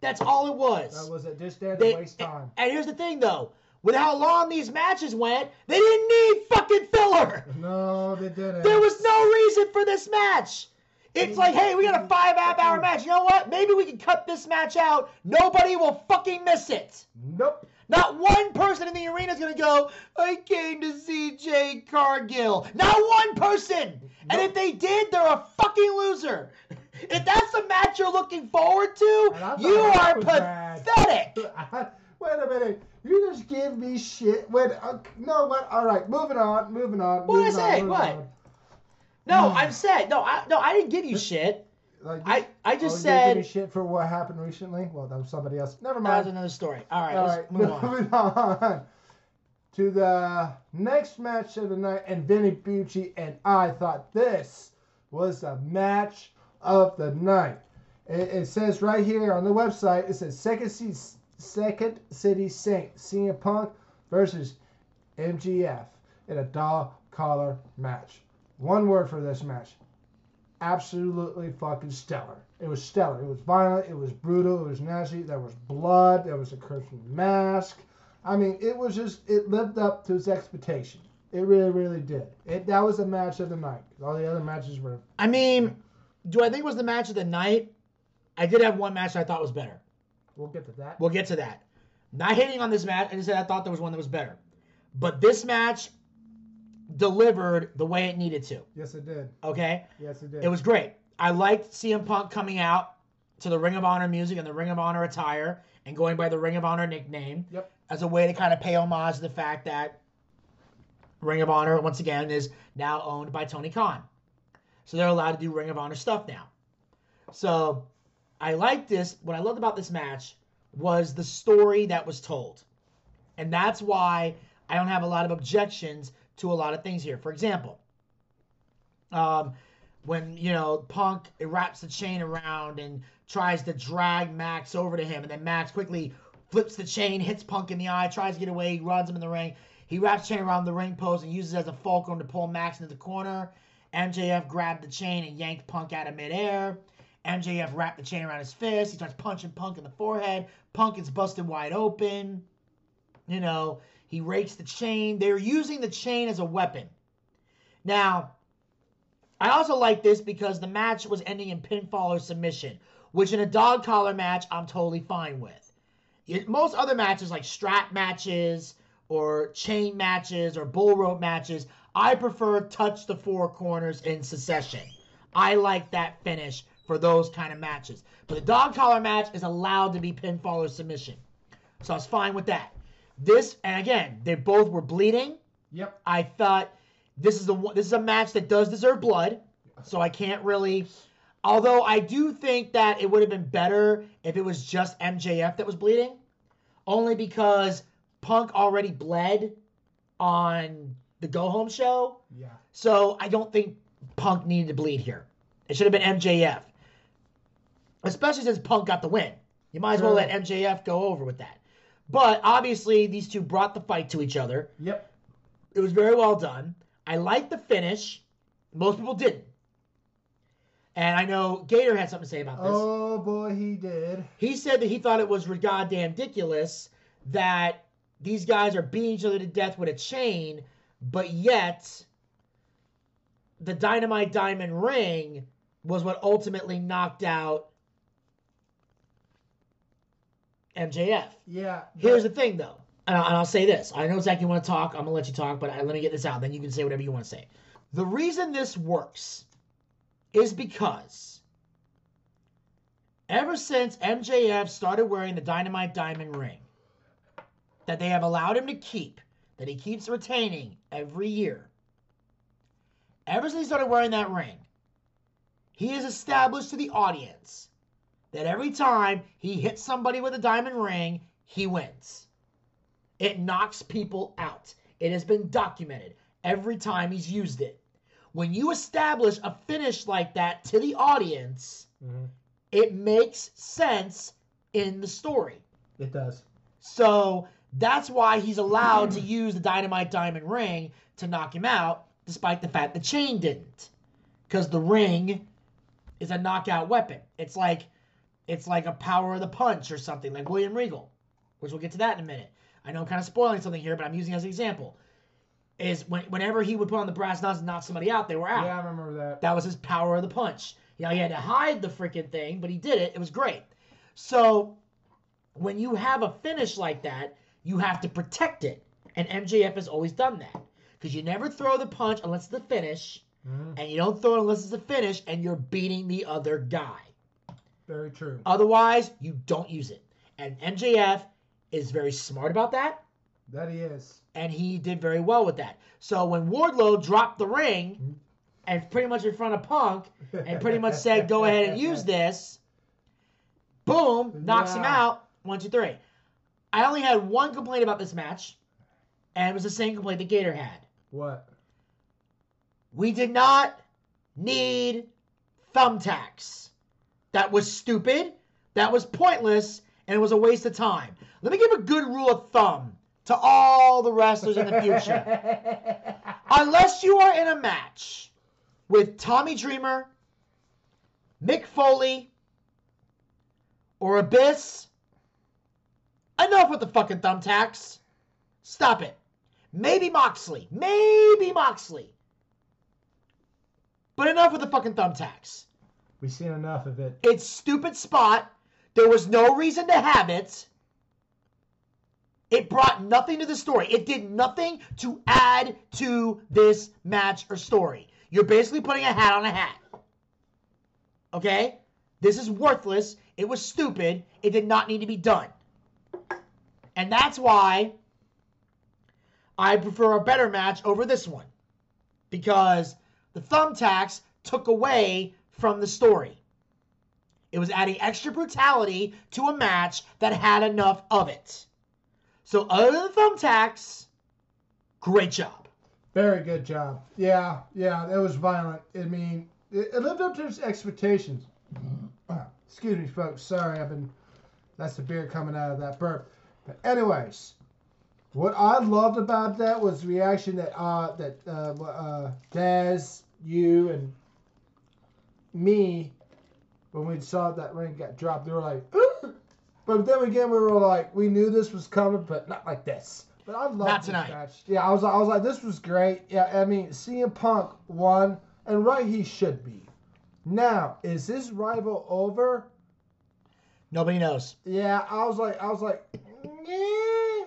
That's all it was. That was it. Just there to They- waste time. And here's the thing, though. With how long these matches went, they didn't need fucking filler. No, they didn't. There was no reason for this match. It's like, hey, we got a five half hour match. You know what? Maybe we can cut this match out. Nobody will fucking miss it. Nope. Not one person in the arena is going to go, I came to see Jade Cargill. Not one person. And if they did, they're a fucking loser. If that's the match you're looking forward to, And I thought you are pathetic. Wait a minute. You just give me shit. Wait. Uh, no. What? All right. Moving on. Moving on. What did I on, say? What? on. No, I'm sad. No, I, no, I didn't give you shit. Like, I, I oh, just you said give me shit for what happened recently. Well, that was somebody else. Never mind. that was another story. All right, All let's move on. Moving on to the next match of the night, and Vinny Bucci and I thought this was the match of the night. It, it says right here on the website, it says Second City, Second City Saint CM Punk versus MJF in a dog collar match. One word for this match. Absolutely fucking stellar. It was stellar. It was violent. It was brutal. It was nasty. There was blood. There was a crimson mask. I mean, it was just, it lived up to its expectation. It really, really did. It That was the match of the night. All the other matches were. I mean, do I think it was the match of the night? I did have one match I thought was better. We'll get to that. We'll get to that. Not hating on this match. I just said I thought there was one that was better. But this match delivered the way it needed to. Yes, it did. Okay? Yes, it did. It was great. I liked CM Punk coming out to the Ring of Honor music and the Ring of Honor attire and going by the Ring of Honor nickname Yep. as a way to kind of pay homage to the fact that Ring of Honor, once again, is now owned by Tony Khan. So they're allowed to do Ring of Honor stuff now. So I like this. What I loved about this match was the story that was told. And that's why I don't have a lot of objections to a lot of things here. For example, Um, when you know Punk wraps the chain around and tries to drag Max over to him, and then Max quickly flips the chain, hits Punk in the eye, tries to get away, runs him in the ring. He wraps chain around the ring post and uses it as a fulcrum to pull Max into the corner. MJF grabbed the chain and yanked Punk out of midair. MJF wrapped the chain around his fist. He starts punching Punk in the forehead. Punk gets busted wide open. You know, he rakes the chain. They're using the chain as a weapon. Now, I also like this because the match was ending in pinfall or submission, which in a dog collar match, I'm totally fine with. It- most other matches, like strap matches or chain matches or bull rope matches, I prefer touch the four corners in succession. I like that finish for those kind of matches. But the dog collar match is allowed to be pinfall or submission. So I was fine with that. This, and again, they both were bleeding. Yep. I thought this is the one, this is a match that does deserve blood, so I can't really. Although I do think that it would have been better if it was just MJF that was bleeding, only because Punk already bled on the Go Home show, Yeah. so I don't think Punk needed to bleed here. It should have been MJF, especially since Punk got the win. You might as well let mm. MJF go over with that. But obviously, these two brought the fight to each other. Yep. It was very well done. I liked the finish. Most people didn't. And I know Gator had something to say about this. Oh boy, he did. He said that he thought it was goddamn ridiculous that these guys are beating each other to death with a chain, but yet the Dynamite Diamond Ring was what ultimately knocked out MJF. Yeah. Here's the thing, though, and I'll, say this. I know Zach, you want to talk. I'm gonna let you talk, but I, let me get this out. Then you can say whatever you want to say. The reason this works is because ever since MJF started wearing the Dynamite Diamond ring, that they have allowed him to keep, that he keeps retaining every year. Ever since he started wearing that ring, he has established to the audience that every time he hits somebody with a diamond ring, he wins. It knocks people out. It has been documented every time he's used it. When you establish a finish like that to the audience, Mhm. it makes sense in the story. It does. So that's why he's allowed to use the dynamite diamond ring to knock him out, despite the fact the chain didn't. Because the ring is a knockout weapon. It's like it's like a power of the punch or something, like William Regal, which we'll get to that in a minute. I know I'm kind of spoiling something here, but I'm using it as an example. Is when, whenever he would put on the brass knuckles and knock somebody out, they were out. Yeah, I remember that. That was his power of the punch. You know, he had to hide the freaking thing, but he did it. It was great. So when you have a finish like that, you have to protect it. And MJF has always done that. Because you never throw the punch unless it's the finish, Mhm. and you don't throw it unless it's the finish, and you're beating the other guy. Very true. Otherwise, you don't use it. And MJF is very smart about that, That he is. and he did very well with that. So when Wardlow dropped the ring, mm-hmm. and pretty much in front of Punk, and pretty much said, "Go ahead and use this." Boom, knocks him Yeah. out. One, two, three. I only had one complaint about this match, and it was the same complaint that Gator had. What? We did not need thumbtacks. That was stupid. That was pointless, and it was a waste of time. Let me give a good rule of thumb to all the wrestlers in the future. Unless you are in a match with Tommy Dreamer, Mick Foley, or Abyss, enough with the fucking thumbtacks. Stop it. Maybe Moxley. Maybe Moxley. But enough with the fucking thumbtacks. We've seen enough of it. It's stupid spot. There was no reason to have it. It brought nothing to the story. It did nothing to add to this match or story. You're basically putting a hat on a hat. Okay? This is worthless. It was stupid. It did not need to be done. And that's why I prefer a better match over this one. Because the thumbtacks took away from the story. It was adding extra brutality to a match that had enough of it. So, other than thumbtacks, great job. Very good job. Yeah, yeah, it was violent. I mean, it, it lived up to its expectations. Excuse me, folks. Sorry, I've been. That's the beer coming out of that burp. But anyways, what I loved about that was the reaction that uh that uh, uh Daz, you, and me, when we saw that ring got dropped, they were like. But then again, we were like, we knew this was coming, but not like this. But I love Not tonight. match. Yeah, I was, I was like, this was great. Yeah, I mean, CM Punk won, and right he should be. Now, is this rival over? Nobody knows. Yeah, I was like, I was like, yeah.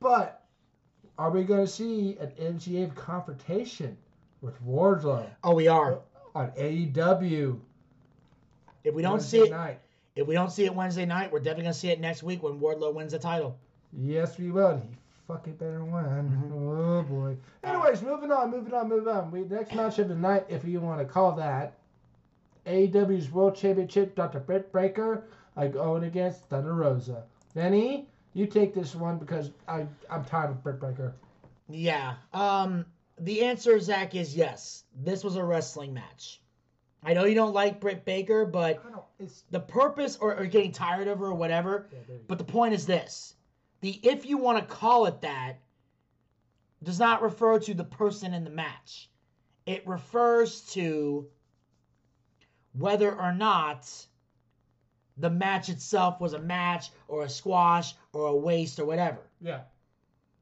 But are we going to see an MGA confrontation with Wardlow Oh, we are. On AEW? If we don't Wednesday see it, night? if we don't see it Wednesday night, we're definitely gonna see it next week when Wardlow wins the title. Yes, we will. He fucking better win. Oh boy. Anyways, moving on, moving on, moving on. We next match of the night, if you want to call that, AEW's World Championship, Dr. Britt Baker, uh, going against Thunder Rosa. Benny, you take this one because I I'm tired of Britt Baker. Yeah. Um. The answer, Zach, is yes. This was a wrestling match. I know you don't like Britt Baker, but It's the purpose or, or getting tired of her or whatever. yeah, But the point is this: the if you want to call it that does not refer to the person in the match. It refers to whether or not the match itself was a match or a squash or a waste or whatever. yeah.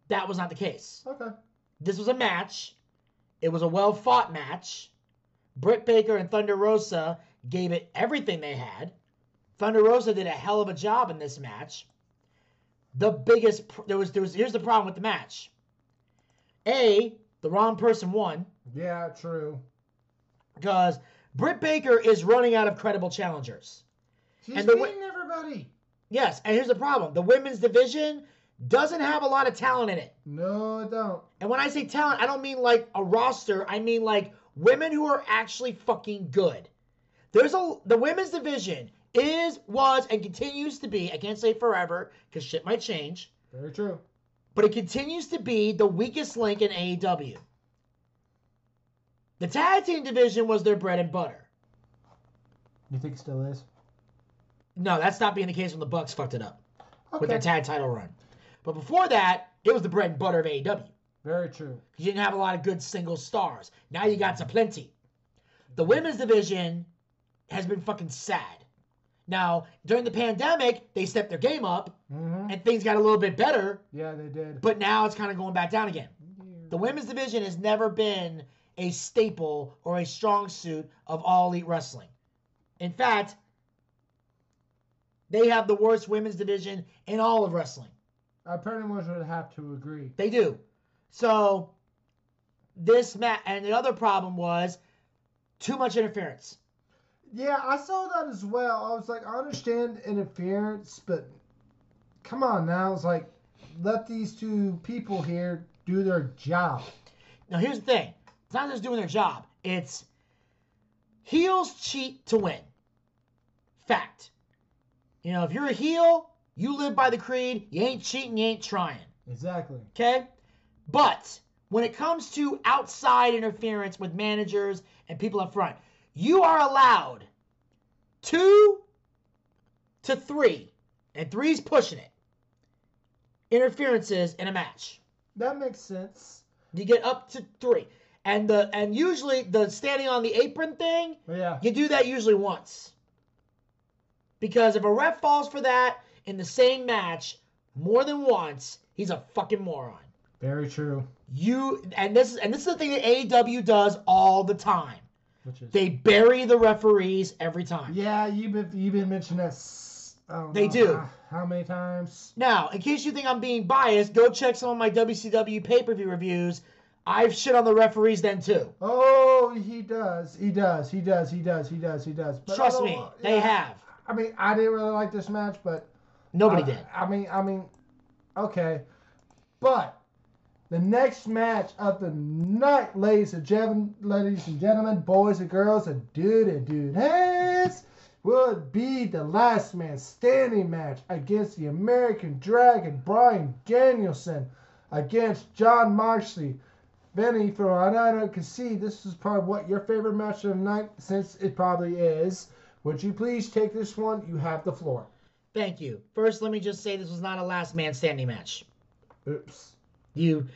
That was not the case. Okay. This was a match. It was a well fought match. Britt Baker and Thunder Rosa gave it everything they had. Thunder Rosa did a hell of a job in this match. The biggest there was there was here's the problem with the match. A, the wrong person won Yeah, true. because Britt Baker is running out of credible challengers. She's And the beating everybody. Yes, and here's the problem. The women's division doesn't have a lot of talent in it. No, I don't. And when I say talent, I don't mean like a roster. I mean like women who are actually fucking good. There's a the women's division is was and continues to be. I can't say forever because shit might change, Very true. but it continues to be the weakest link in AEW. The tag team division was their bread and butter. You think it still is? No, that's not being the case when the Bucks fucked it up with their tag title run. But before that, it was the bread and butter of AEW. Very true. You didn't have a lot of good single stars. Now you got some plenty. The women's division has been fucking sad. Now, during the pandemic, they stepped their game up Mm-hmm. and things got a little bit better, Yeah, they did. but now it's kind of going back down again. The women's division has never been a staple or a strong suit of all elite wrestling. In fact, they have the worst women's division in all of wrestling. I pretty much would have to agree. They do. So this match, and the other problem was too much interference. Yeah, I saw that as well. I was like, I understand interference, but come on now. It's like, let these two people here do their job. Now here's the thing: it's not just doing their job; it's heels cheat to win. Fact. You know, if you're a heel, you live by the creed. You ain't cheating, you ain't trying. Exactly. Okay? But when it comes to outside interference with managers and people up front, you are allowed two to three, and three's pushing it, interferences in a match. That makes sense. You get up to three. And the and usually the standing on the apron thing, yeah. you do that usually once. Because if a ref falls for that in the same match more than once, he's a fucking moron. Very true. You and this is and this is the thing that AEW does all the time. Which is. They bury the referees every time. yeah, you've been you've been mentioning that. They know do. How, many times? Now, in case you think I'm being biased, go check some of my WCW pay-per-view reviews. I've shit on the referees then too. Oh, he does. He does. He does. He does. He does. He does. But Trust me, wa- they have. I mean, I didn't really like this match, but Nobody I, did. I mean, I mean, okay, but the next match of the night, ladies and gentlemen, ladies and gentlemen, boys and girls, and dude and dude heads, would be the last man standing match against the American Dragon Bryan Danielson against Jon Moxley Benny from what I can see, this is probably what your favorite match of the night, since it probably is. Would you please take this one? You have the floor. Thank you. First, let me just say this was not a last man standing match. Oops. You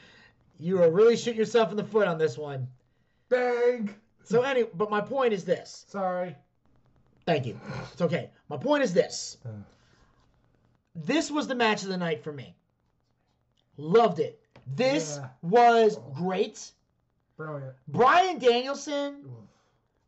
you are really shooting yourself in the foot on this one. Bang! So anyway, but my point is this. Sorry. Thank you. It's okay. My point is this. Uh. This was the match of the night for me. Loved it. This Yeah. was great. Brilliant. Bryan Danielson,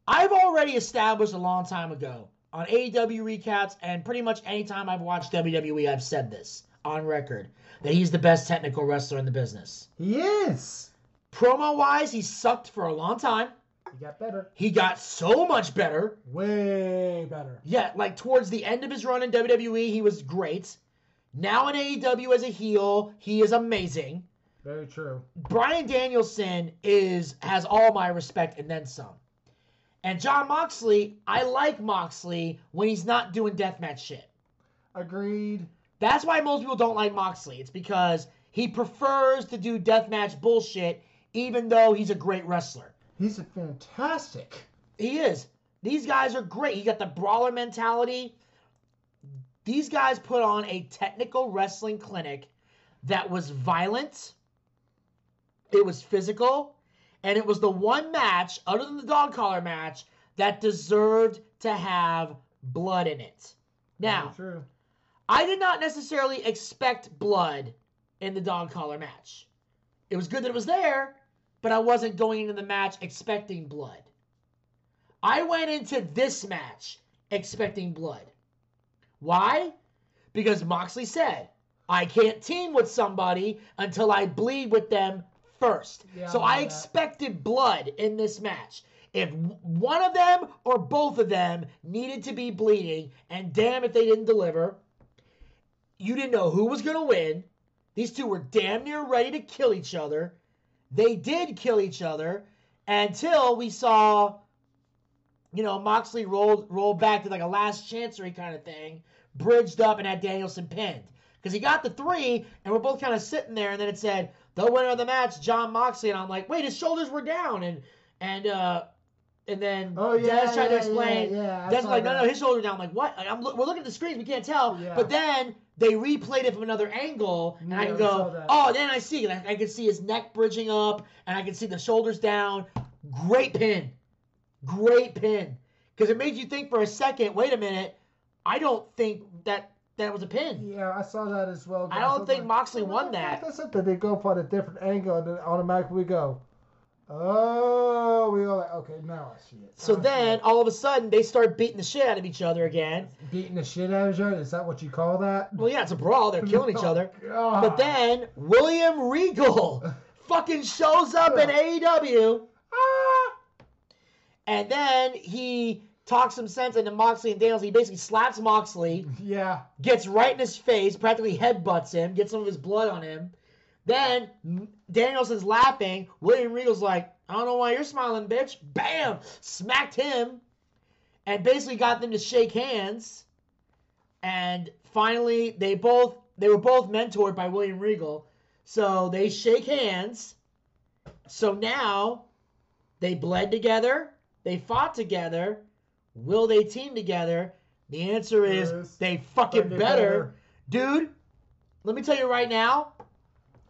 I've already established a long time ago on AEW recaps and pretty much anytime I've watched WWE, I've said this on record that he's the best technical wrestler in the business. He is. Promo wise, he sucked for a long time. He got better. He got so much better. Way better. Yeah, like towards the end of his run in WWE, he was great. Now in AEW as a heel, he is amazing. Very true. Bryan Danielson is has all my respect and then some. And John Moxley, I like Moxley when he's not doing deathmatch shit. Agreed. That's why most people don't like Moxley. It's because he prefers to do deathmatch bullshit, even though he's a great wrestler. He's a fantastic. He is. These guys are great. He got the brawler mentality. These guys put on a technical wrestling clinic that was violent. It was physical. And it was the one match, other than the dog collar match, that deserved to have blood in it. Now. I did not necessarily expect blood in the dog collar match. It was good that it was there, but I wasn't going into the match expecting blood. I went into this match expecting blood. Why? Because Moxley said, I can't team with somebody until I bleed with them first. Yeah, so I I expected blood in this match. If one of them or both of them needed to be bleeding, and damn if they didn't deliver, you didn't know who was going to win. These two were damn near ready to kill each other. They did kill each other until we saw, you know, Moxley rolled rolled back to like a last chancery kind of thing, bridged up and had Danielson pinned. Because he got the three, and we're both kind of sitting there, and then it said, the winner of the match, Jon Moxley, and I'm like, wait, his shoulders were down, and and uh and then Oh, yeah, Dennis tried to explain. yeah, yeah, was like, no, that. no, his shoulders down. I'm like, what? I'm look, we're looking at the screens, we can't tell. Yeah. But then they replayed it from another angle, and I Yeah, can I saw go, oh, then I see. I, I can see his neck bridging up, and I can see the shoulders down. Great pin, great pin, because it made you think for a second. Wait a minute, I don't think that that was a pin. Yeah, I saw that as well. I don't think like, Moxley what won that. is it they go for a different angle and then automatically we go, oh, we go like, okay, now I see it. So Now I see then, all of a sudden, they start beating the shit out of each other again. beating the shit out of each other. Is that what you call that? Well, yeah, it's a brawl. They're killing each Oh, other. God. But then William Regal fucking shows up in AEW, Ah! and then he talks some sense into Moxley and Daniels. He basically slaps Moxley, Yeah. gets right in his face, practically headbutts him, gets some of his blood on him. Then M- Danielson's laughing. William Regal's like, I don't know why you're smiling, bitch. Bam! Smacked him, and basically got them to shake hands. And finally, they both they were both mentored by William Regal, so they shake hands. So now they bled together. They fought together. Will they team together? The answer is Yes. they fucking Fucking better. Dude, let me tell you right now,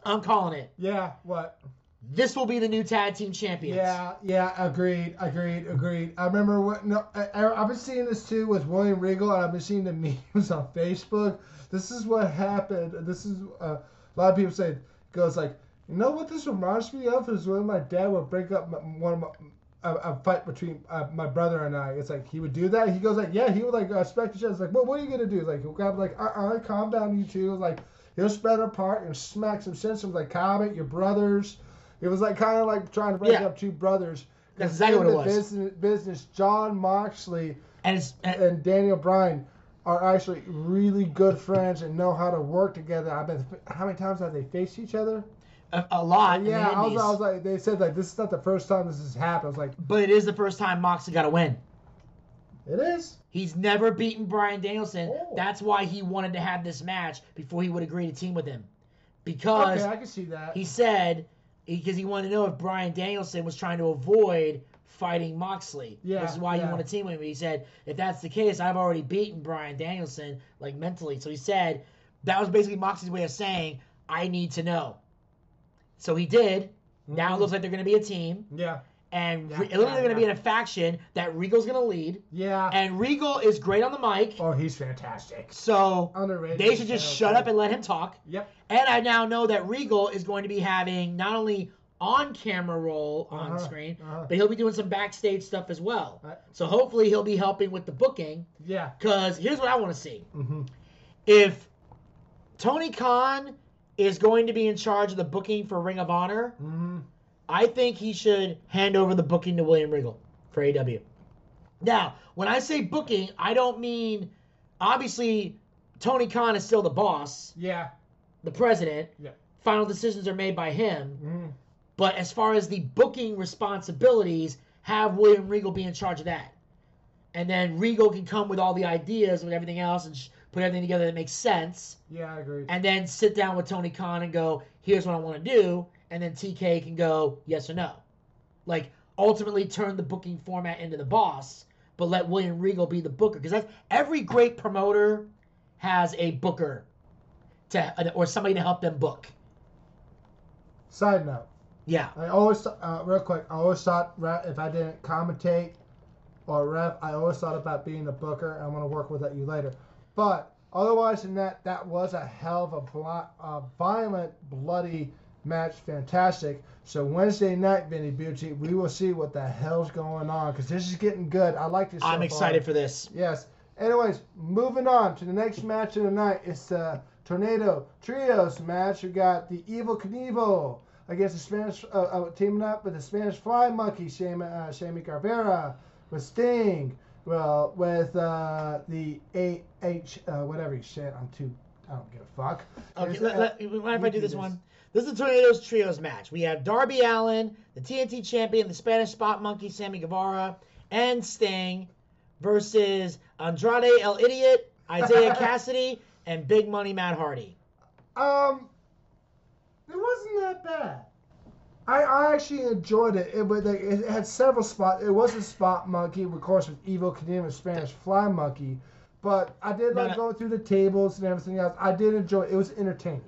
I'm calling it. Yeah, what? This will be the new tag team champions. Yeah, yeah, agreed, agreed, agreed. I remember what, no, I, I've been seeing this too with William Regal, and I've been seeing the memes on Facebook. This is what happened. This is, uh, a lot of people say, goes like, you know what this reminds me of is when my dad would break up my, one of my, a, a fight between uh, my brother and I. It's like he would do that. He goes like, yeah, he would like uh, expect each other. It's like, well, what are you gonna do? Like he'll grab like, uh, uh calm down, you two. Like he'll spread apart and smack some sense. Of like, calm it, your brothers. It was like kind of like trying to break Yeah. up two brothers. That's exactly what it was. Business, business, Jon Moxley And and, and Daniel Bryan are actually really good friends and know how to work together. I've been, how many times have they faced each other? A, a lot. Yeah, I was, I was like, they said like this is not the first time this has happened. I was like, but it is the first time Moxley got a win. it is. He's never beaten Bryan Danielson. Oh. That's why he wanted to have this match before he would agree to team with him. Because Okay, I can see that. he said, because he wanted to know if Bryan Danielson was trying to avoid fighting Moxley. Yeah, This is why you want to team with him. He said, if that's the case, I've already beaten Bryan Danielson, like mentally. So he said that was basically Moxley's way of saying, I need to know. So he did. Now it Mhm. looks like they're going to be a team. Yeah. And Yeah, Re- it looks like they're going to be in a faction that Regal's going to lead. Yeah. And Regal is great on the mic. oh, he's fantastic. So Underrated. they should just shut up and let him talk. Yep. And I now know that Regal is going to be having not only on camera role on Uh-huh, screen, uh-huh. but he'll be doing some backstage stuff as well. Right. So hopefully he'll be helping with the booking. Yeah. Because here's what I want to see. Mm-hmm. If Tony Khan is going to be in charge of the booking for Ring of Honor, Mm-hmm. I think he should hand over the booking to William Regal for AEW. Now, when I say booking, I don't mean obviously Tony Khan is still the boss, Yeah. the president. Yeah. Final decisions are made by him. Mm-hmm. But as far as the booking responsibilities, have William Regal be in charge of that. And then Regal can come with all the ideas and everything else and sh- put everything together that makes sense. Yeah, I agree. And then sit down with Tony Khan and go, here's what I want to do. And then TK can go, yes or no. Like, ultimately turn the booking format into the boss, but let William Regal be the booker. Because that's every great promoter has a booker to or somebody to help them book. Side note. Yeah. I always, uh, real quick, I always thought if I didn't commentate or ref, I always thought about being a booker. I'm going to work with that you later. But otherwise than that, that was a hell of a blo- uh, violent, bloody match. Fantastic. So Wednesday night, Vinny Bucci, we will see what the hell's going on because this is getting good. I like this. I'm far. excited for this. Yes. Anyways, moving on to the next match of the night. It's the Tornado Trios match. We got the Evil Knievel against the Spanish, uh, uh, teaming up with the Spanish Fly Monkey, Sammy, uh, Sammy Guevara, with Sting, well, with uh, the AH, uh, whatever he said. I'm too, I don't give a fuck. Okay, let, let, mind if I do do this this. one? This is the Tornadoes Trios match. We have Darby Allin, the TNT champion, the Spanish Spot Monkey, Sammy Guevara, and Sting versus Andrade El Idiot, Isiah Kassidy, and Big Money Matt Hardy. Um, it wasn't that bad. I, I actually enjoyed it. It, was like, it had several spots. It was a spot monkey, of course, with Evil and Spanish Fly Monkey. But I did like no. going through the tables and everything else. I did enjoy it. It was entertaining.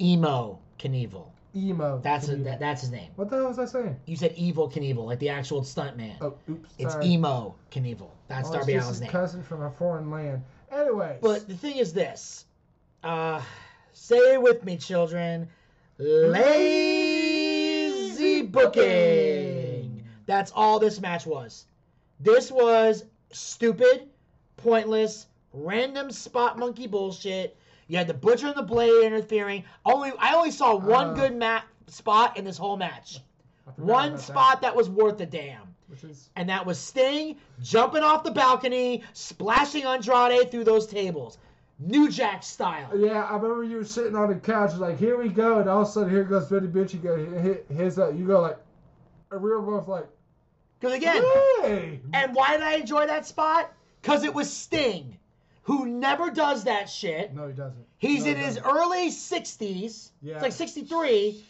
Emo Knievel. Emo. That's a, that, that's his name. What the hell was I saying? You said Evil Knievel, like the actual stuntman. Oh, oops. it's sorry. Emo Knievel. That's Oh, Darby it's just Allin's his name. cousin from a foreign land. Anyways. But the thing is this. Uh, say it with me, children. Lazy booking. That's all this match was. This was stupid, pointless, random spot monkey bullshit. You had the butcher and the blade interfering. Only I only saw one Uh. good mat spot in this whole match. One spot that was worth a damn. Which is And that was Sting jumping off the balcony, splashing Andrade through those tables. New Jack style. Yeah, I remember you were sitting on the couch, like, here we go, and all of a sudden, here goes Vinny Bitch. You go, hit his. You go like, we were both like, Because again, hey, and why did I enjoy that spot? Because it was Sting, who never does that shit. no, he doesn't. He's No, in he his doesn't. early 60s. Yeah. It's like 63.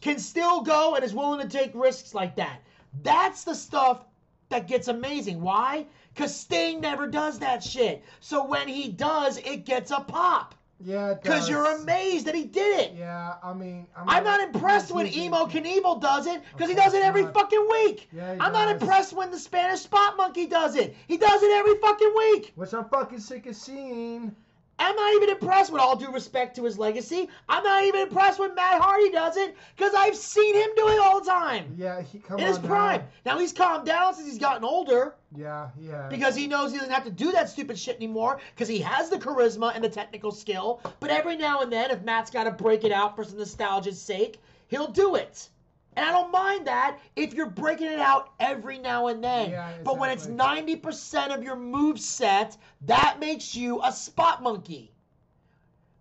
Can still go and is willing to take risks like that. That's the stuff that gets amazing. Why? Because Sting never does that shit. So when he does, it gets a pop. Yeah, it Because you're amazed that he did it. Yeah, I mean, I'm, I'm not impressed when Emo Knievel does it because he does it every not. fucking week. Yeah, I'm not impressed when the Spanish Spot Monkey does it. He does it every fucking week. Which I'm fucking sick of seeing. I'm not even impressed with all due respect to his legacy. I'm not even impressed when Matt Hardy does it because I've seen him do it all the time Yeah, he come in on his now. prime. Now he's calmed down since he's gotten older Yeah, yeah. because he knows he doesn't have to do that stupid shit anymore because he has the charisma and the technical skill. But every now and then, if Matt's got to break it out for some nostalgia's sake, he'll do it. And I don't mind that if you're breaking it out every now and then. Yeah, But when it's 90% of your move set, that makes you a spot monkey.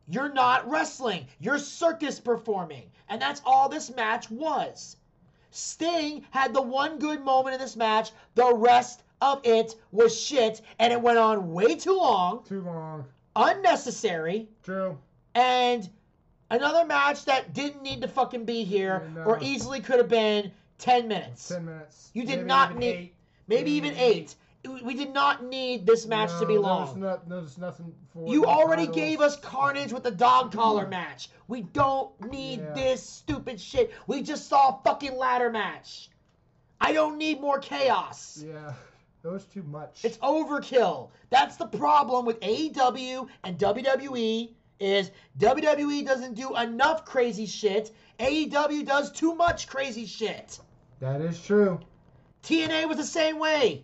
You're not wrestling, you're circus performing. And that's all this match was. Sting had the one good moment in this match. The rest of it was shit, and it went on way too long, Too long. unnecessary, True. and Another match that didn't need to fucking be here, No. or easily could have been ten minutes. Ten minutes. You did Maybe not need- eight. Maybe even eight. We did not need this match to be long. There's, no, there's nothing for You already titles. gave us Carnage with the dog collar match. We don't need Yeah. this stupid shit. We just saw a fucking ladder match. I don't need more chaos. Yeah, was too much. It's overkill. That's the problem with AEW and WWE is WWE doesn't do enough crazy shit. AEW does too much crazy shit. that is true. TNA was the same way.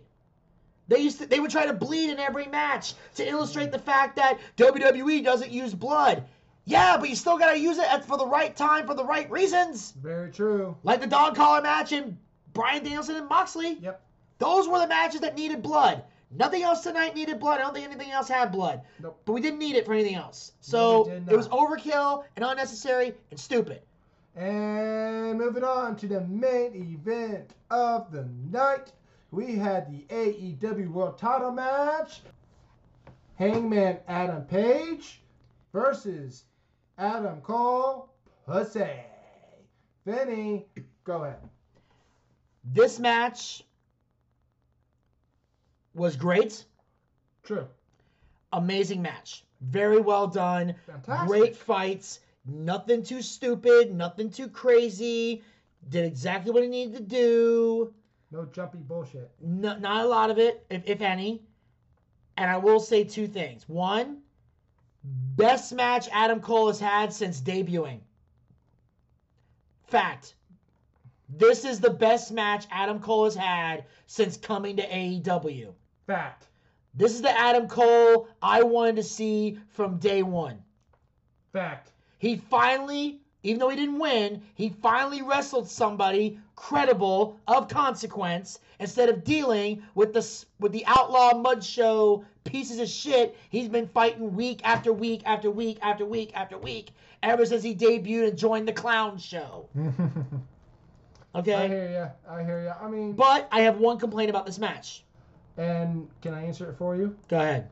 They used to, they would try to bleed in every match to illustrate the fact that WWE doesn't use blood. Yeah, but you still gotta use it at, for the right time for the right reasons. Very true. Like the dog collar match and Bryan Danielson and Moxley. Yep. Those were the matches that needed blood. Nothing else tonight needed blood. I don't think anything else had blood. Nope. But we didn't need it for anything else. So did it was overkill and unnecessary and stupid. And moving on to the main event of the night, we had the AEW World Title match. Hangman Adam Page versus Adam Cole Pussy. Vinny, go ahead. This match was great. True. amazing match. Very well done. Fantastic. Great fights. Nothing too stupid. Nothing too crazy. Did exactly what he needed to do. No jumpy bullshit. No, not a lot of it, if, if any. And I will say two things. One, best match Adam Cole has had since debuting. Fact. This is the best match Adam Cole has had since coming to AEW. Fact. This is the Adam Cole I wanted to see from day one. Fact. He finally, even though he didn't win, he finally wrestled somebody credible of consequence instead of dealing with the with the outlaw mud show pieces of shit he's been fighting week after week after week after week after week ever since he debuted and joined the clown show. Okay. I hear ya. I hear ya. I mean, But I have one complaint about this match. And can I answer it for you? Go ahead.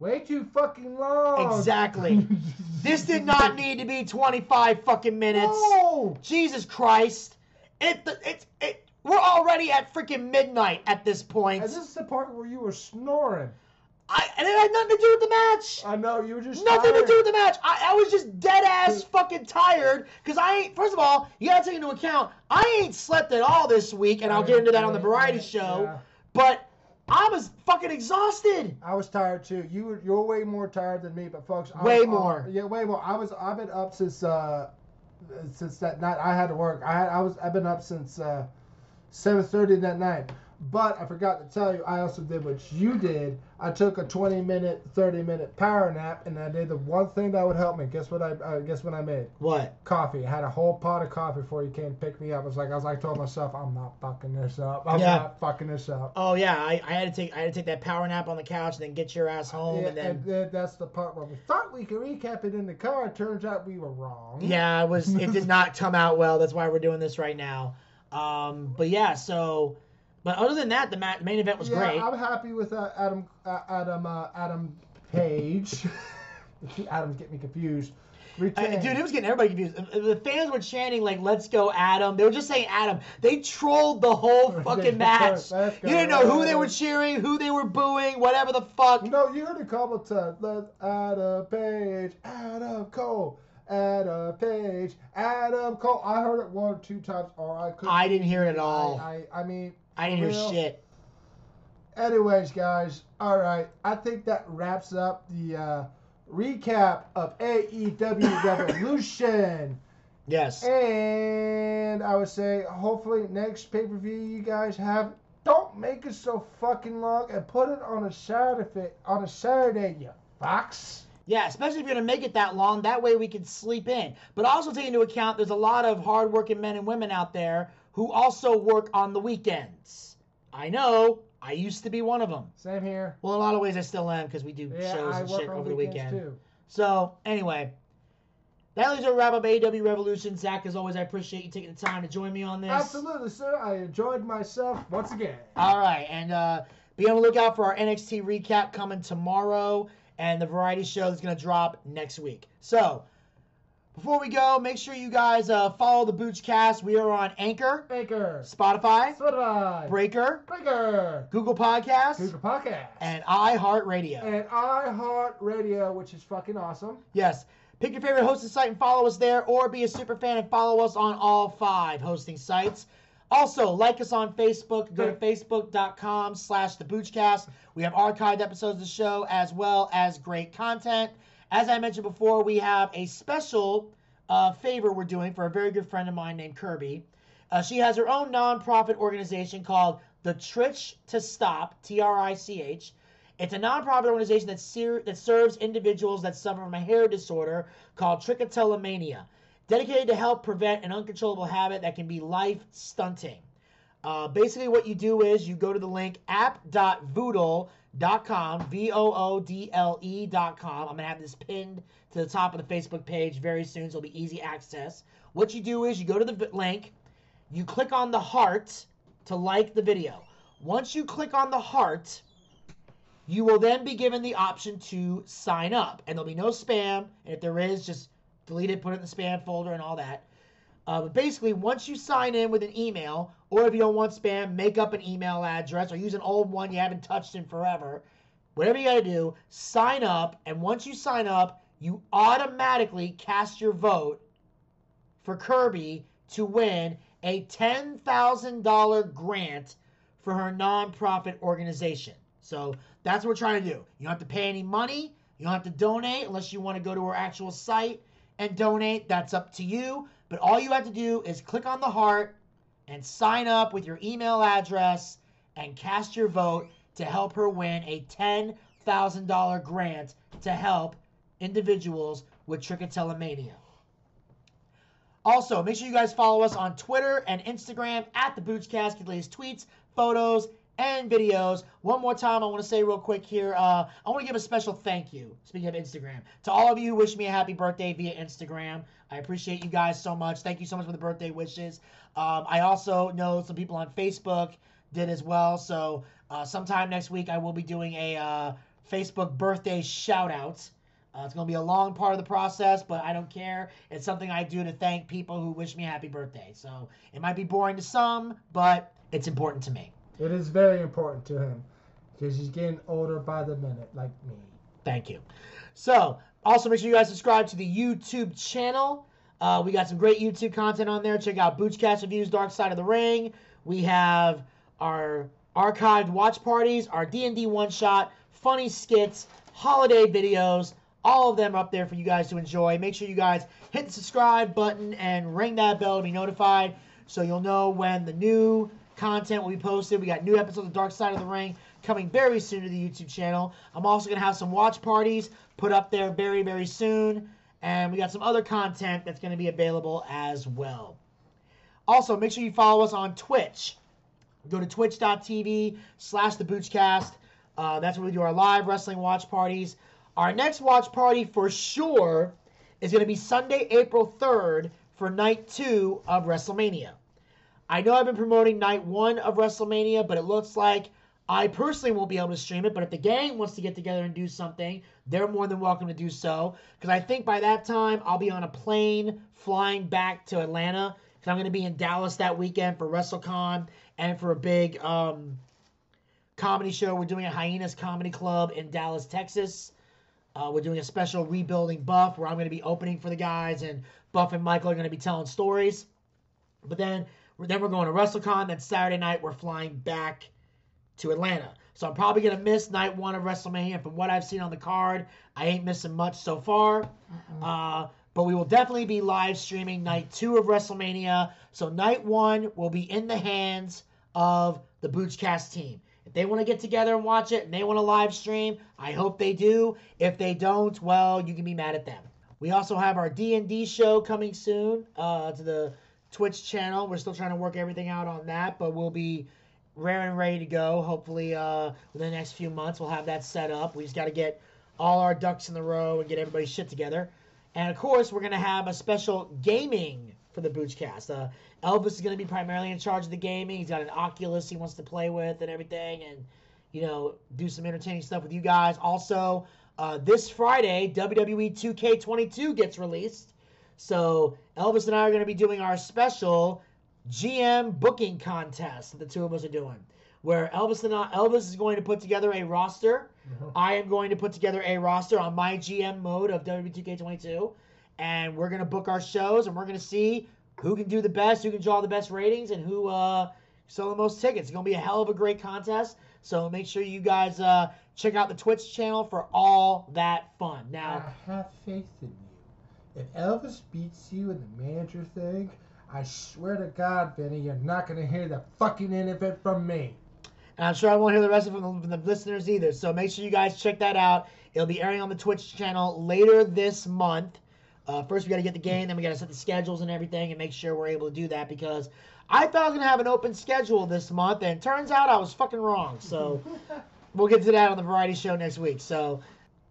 Way too fucking long. Exactly. This did not need to be 25 fucking minutes. No. Jesus Christ. It, it, it, we're already at freaking midnight at this point. And this is the part where you were snoring. I, and it had nothing to do with the match. I know you were just Nothing to do with the match. I, I was just dead ass fucking tired because I ain't. First of all, you gotta take into account I ain't slept at all this week, and I'll get into that on the variety show. Yeah. But I was fucking exhausted. I was tired too. You were you're way more tired than me, but folks, I Way was- more. yeah, way more. I was I've been up since uh since that night. I had to work. I had I was I've been up since uh seven thirty that night. But I forgot to tell you, I also did what you did. I took a 20 minute, 30 minute power nap, and I did the one thing that would help me. Guess what I uh, guess what I made? What? Coffee. I had a whole pot of coffee before you came to pick me up. I was like, I was like, told myself, I'm not fucking this up. I'm Yeah. not fucking this up. Oh yeah, I, I had to take I had to take that power nap on the couch and then get your ass home Yeah, and then and that's the part where we thought we could recap it in the car. It turns out we were wrong. Yeah, it was. It did not come out well. That's why we're doing this right now. Um, but yeah, so, but other than that, the ma- main event was Yeah, great. I'm happy with uh, Adam, uh, Adam, uh, Adam Page. Adam's getting me confused. Uh, dude, it was getting everybody confused. Uh, The fans were chanting like "Let's go, Adam." They were just saying "Adam." They trolled the whole fucking match. You didn't know who they were cheering, who they were booing, whatever the fuck. No, you heard a couple times. Let Adam Page, Adam Cole, Adam Page, Adam Cole. I heard it one or two times, or I could. I didn't hear it at all. I, I, I mean, I didn't hear shit. Anyways, guys, all right. I think that wraps up the uh, recap of AEW Revolution. Yes. And I would say, hopefully, next pay per view you guys have, don't make it so fucking long and put it on a Saturday. On a Saturday, you fox. Yeah, especially if you're gonna make it that long. That way we can sleep in. But also take into account there's a lot of hardworking men and women out there who also work on the weekends. I know. I used to be one of them. Same here. Well, in a lot of ways I still am because we do Yeah, shows I and shit over the weekend. too. So anyway, that leaves a wrap up AEW Revolution. Zack, as always, I appreciate you taking the time to join me on this. Absolutely, sir. I enjoyed myself once again. All right, and uh, be on the lookout for our NXT recap coming tomorrow, and the variety show that's going to drop next week. So, Before we go, make sure you guys uh, follow the Boochcast. We are on Anchor, Anchor, Spotify, Spotify, Breaker, Breaker, Google Podcasts, Google Podcast, and iHeartRadio. and iHeartRadio, which is fucking awesome. Yes. Pick your favorite hosting site and follow us there, or be a super fan and follow us on all five hosting sites. Also, like us on Facebook. Go to facebook.com slash the Boochcast. We have archived episodes of the show as well as great content. As I mentioned before, we have a special uh, favor we're doing for a very good friend of mine named Kirby. Uh, she has her own nonprofit organization called the Trich to Stop, T R I C H. It's a nonprofit organization that, ser- that serves individuals that suffer from a hair disorder called trichotillomania, dedicated to help prevent an uncontrollable habit that can be life stunting. Uh, basically, what you do is you go to the link app.voodle.com, .Com v-o-o-d-l-e dot com I'm to have this pinned to the top of the Facebook page very soon, so it'll be easy access. What you do is you go to the link, you click on the heart to like the video. Once you click on the heart, you will then be given the option to sign up, and there'll be no spam. And if there is, just delete it, put it in the spam folder, and all that. Uh, but basically, once you sign in with an email, or if you don't want spam, make up an email address or use an old one you haven't touched in forever. Whatever you got to do, sign up, and once you sign up, you automatically cast your vote for Kirby to win a $10,000 grant for her nonprofit organization. So that's what we're trying to do. You don't have to pay any money. You don't have to donate unless you want to go to her actual site and donate. That's up to you. But all you have to do is click on the heart and sign up with your email address and cast your vote to help her win a $10,000 grant to help individuals with trichotillomania. Also, make sure you guys follow us on Twitter and Instagram at the Boochcast. Get latest tweets, photos, and videos. One more time, I want to say real quick here. Uh, I want to give a special thank you. Speaking of Instagram, to all of you who wish me a happy birthday via Instagram. I appreciate you guys so much. Thank you so much for the birthday wishes. Um, I also know some people on Facebook did as well. So uh, sometime next week, I will be doing a uh, Facebook birthday shout out. Uh, it's going to be a long part of the process, but I don't care. It's something I do to thank people who wish me a happy birthday. So it might be boring to some, but it's important to me. It is very important to him because he's getting older by the minute, like me. Thank you. So, also make sure you guys subscribe to the YouTube channel. Uh, we got some great YouTube content on there. Check out Boochcast Reviews, Dark Side of the Ring. We have our archived watch parties, our D&D one-shot, funny skits, holiday videos. All of them up there for you guys to enjoy. Make sure you guys hit the subscribe button and ring that bell to be notified so you'll know when the new content will be posted. We got new episodes of Dark Side of the Ring coming very soon to the YouTube channel. I'm also going to have some watch parties put up there very, very soon. And we got some other content that's going to be available as well. Also, make sure you follow us on Twitch. Go to twitch.tv slash the Boochcast. Uh, that's where we do our live wrestling watch parties. Our next watch party for sure is going to be Sunday, April 3rd for night two of WrestleMania. I know I've been promoting night one of WrestleMania, but it looks like I personally won't be able to stream it. But if the gang wants to get together and do something, they're more than welcome to do so. Because I think by that time I'll be on a plane flying back to Atlanta. Because I'm going to be in Dallas that weekend for WrestleCon and for a big um, comedy show. We're doing a Hyenas Comedy Club in Dallas, Texas. Uh, we're doing a special rebuilding Buff where I'm going to be opening for the guys, and Buff and Michael are going to be telling stories. But then, then we're going to WrestleCon. Then Saturday night we're flying back to Atlanta. So I'm probably going to miss night one of WrestleMania. From what I've seen on the card, I ain't missing much so far. Uh, but we will definitely be live streaming night two of WrestleMania. So night one will be in the hands of the Boochcast team. If they want to get together and watch it and they want to live stream, I hope they do. If they don't, well, you can be mad at them. We also have our D&D show coming soon uh, to the Twitch channel. We're still trying to work everything out on that, but we'll be rare and ready to go. Hopefully, uh, within the next few months, we'll have that set up. We just got to get all our ducks in the row and get everybody's shit together. And of course, we're going to have a special gaming for the Boochcast. Uh, Elvis is going to be primarily in charge of the gaming. He's got an Oculus he wants to play with and everything, and you know, do some entertaining stuff with you guys. Also, uh, this Friday, WWE 2K22 gets released. So Elvis and I are going to be doing our special GM booking contest that the two of us are doing, where Elvis and I, Elvis is going to put together a roster. I am going to put together a roster on my GM mode of WWE 2K22, and we're going to book our shows, and we're going to see who can do the best, who can draw the best ratings, and who uh, sell the most tickets. It's going to be a hell of a great contest. So make sure you guys uh, check out the Twitch channel for all that fun. Now, I have faith in you. If Elvis beats you in the manager thing, I swear to God, Vinny, you're not gonna hear the fucking end of it from me. And I'm sure I won't hear the rest of it from the, from the listeners either. So make sure you guys check that out. It'll be airing on the Twitch channel later this month. Uh, first, we got to get the game, then we got to set the schedules and everything, and make sure we're able to do that because I thought I was gonna have an open schedule this month, and turns out I was fucking wrong. So we'll get to that on the variety show next week. So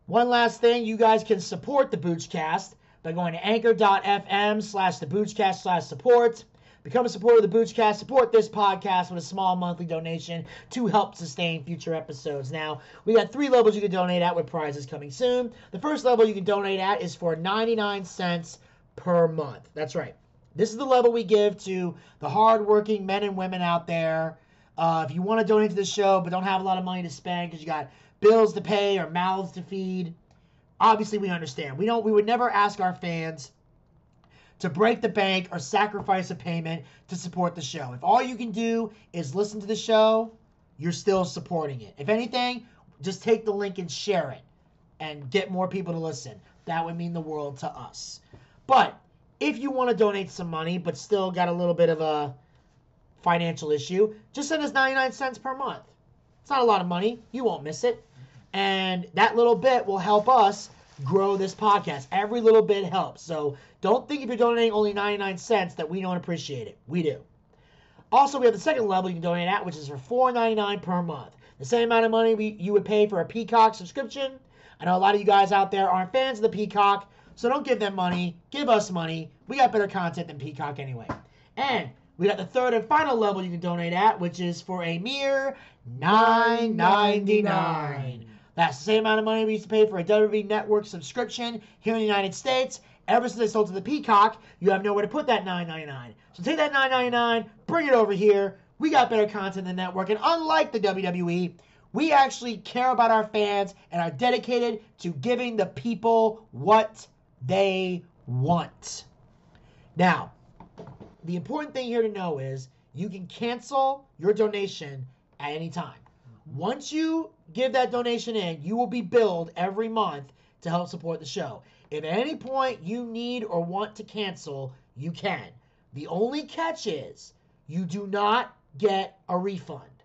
one last thing, you guys can support the Boochcast by going to anchor.fm slash the Boochcast slash support. Become a supporter of the Boochcast. Support this podcast with a small monthly donation to help sustain future episodes. Now, we got three levels you can donate at with prizes coming soon. The first level you can donate at is for 99 cents per month. That's right. This is the level we give to the hardworking men and women out there. Uh, if you want to donate to the show but don't have a lot of money to spend because you got bills to pay or mouths to feed, obviously we understand. We don't. We would never ask our fans to break the bank or sacrifice a payment to support the show. If all you can do is listen to the show, you're still supporting it. If anything, just take the link and share it and get more people to listen. That would mean the world to us. But if you want to donate some money but still got a little bit of a financial issue, just send us 99 cents per month. It's not a lot of money. You won't miss it. And that little bit will help us grow this podcast. Every little bit helps. So don't think if you're donating only 99 cents that we don't appreciate it. We do. Also, we have the second level you can donate at, which is for $4.99 per month. The same amount of money we, you would pay for a Peacock subscription. I know a lot of you guys out there aren't fans of the Peacock, so don't give them money. Give us money. We got better content than Peacock anyway. And we got the third and final level you can donate at, which is for a mere $9.99. That's the same amount of money we used to pay for a WWE Network subscription here in the United States. Ever since they sold to the Peacock, you have nowhere to put that $9.99. So take that $9.99, bring it over here. We got better content than network, and unlike the WWE, we actually care about our fans and are dedicated to giving the people what they want. Now, the important thing here to know is you can cancel your donation at any time. Once you give that donation in, you will be billed every month to help support the show. If at any point you need or want to cancel, you can. The only catch is you do not get a refund.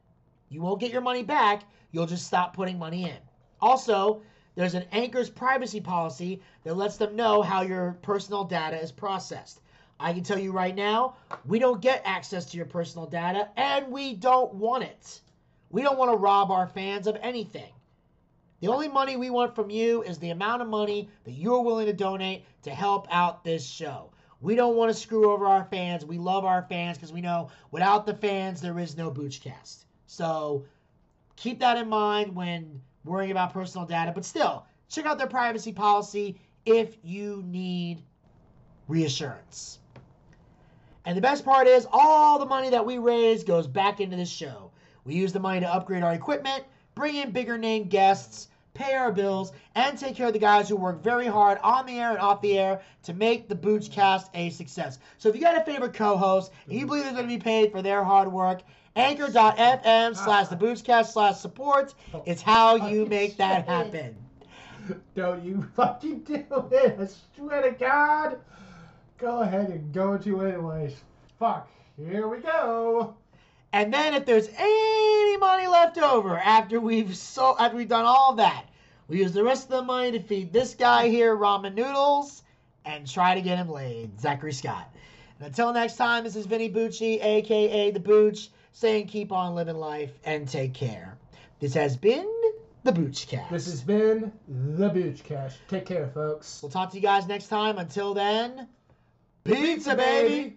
You won't get your money back, you'll just stop putting money in. Also, there's an Anchor's privacy policy that lets them know how your personal data is processed. I can tell you right now, we don't get access to your personal data and we don't want it. We don't want to rob our fans of anything. The only money we want from you is the amount of money that you're willing to donate to help out this show. We don't want to screw over our fans. We love our fans because we know without the fans, there is no Boochcast. So keep that in mind when worrying about personal data. But still, check out their privacy policy if you need reassurance. And the best part is, all the money that we raise goes back into this show. We use the money to upgrade our equipment, bring in bigger name guests, pay our bills, and take care of the guys who work very hard on the air and off the air to make the Boochcast a success. So if you got a favorite co-host and you believe they're going to be paid for their hard work, anchor.fm slash the Boochcast slash support is how you make that happen. Don't you fucking do it. I swear to God. Go ahead and go to it anyways. Fuck. Here we go. And then if there's any money left over after we've so after we've done all that, we use the rest of the money to feed this guy here ramen noodles and try to get him laid. Zachary Scott. And until next time, this is Vinny Bucci, aka the Booch, saying keep on living life and take care. This has been the Boochcast. This has been the Boochcast. Take care, folks. We'll talk to you guys next time. Until then, pizza, baby.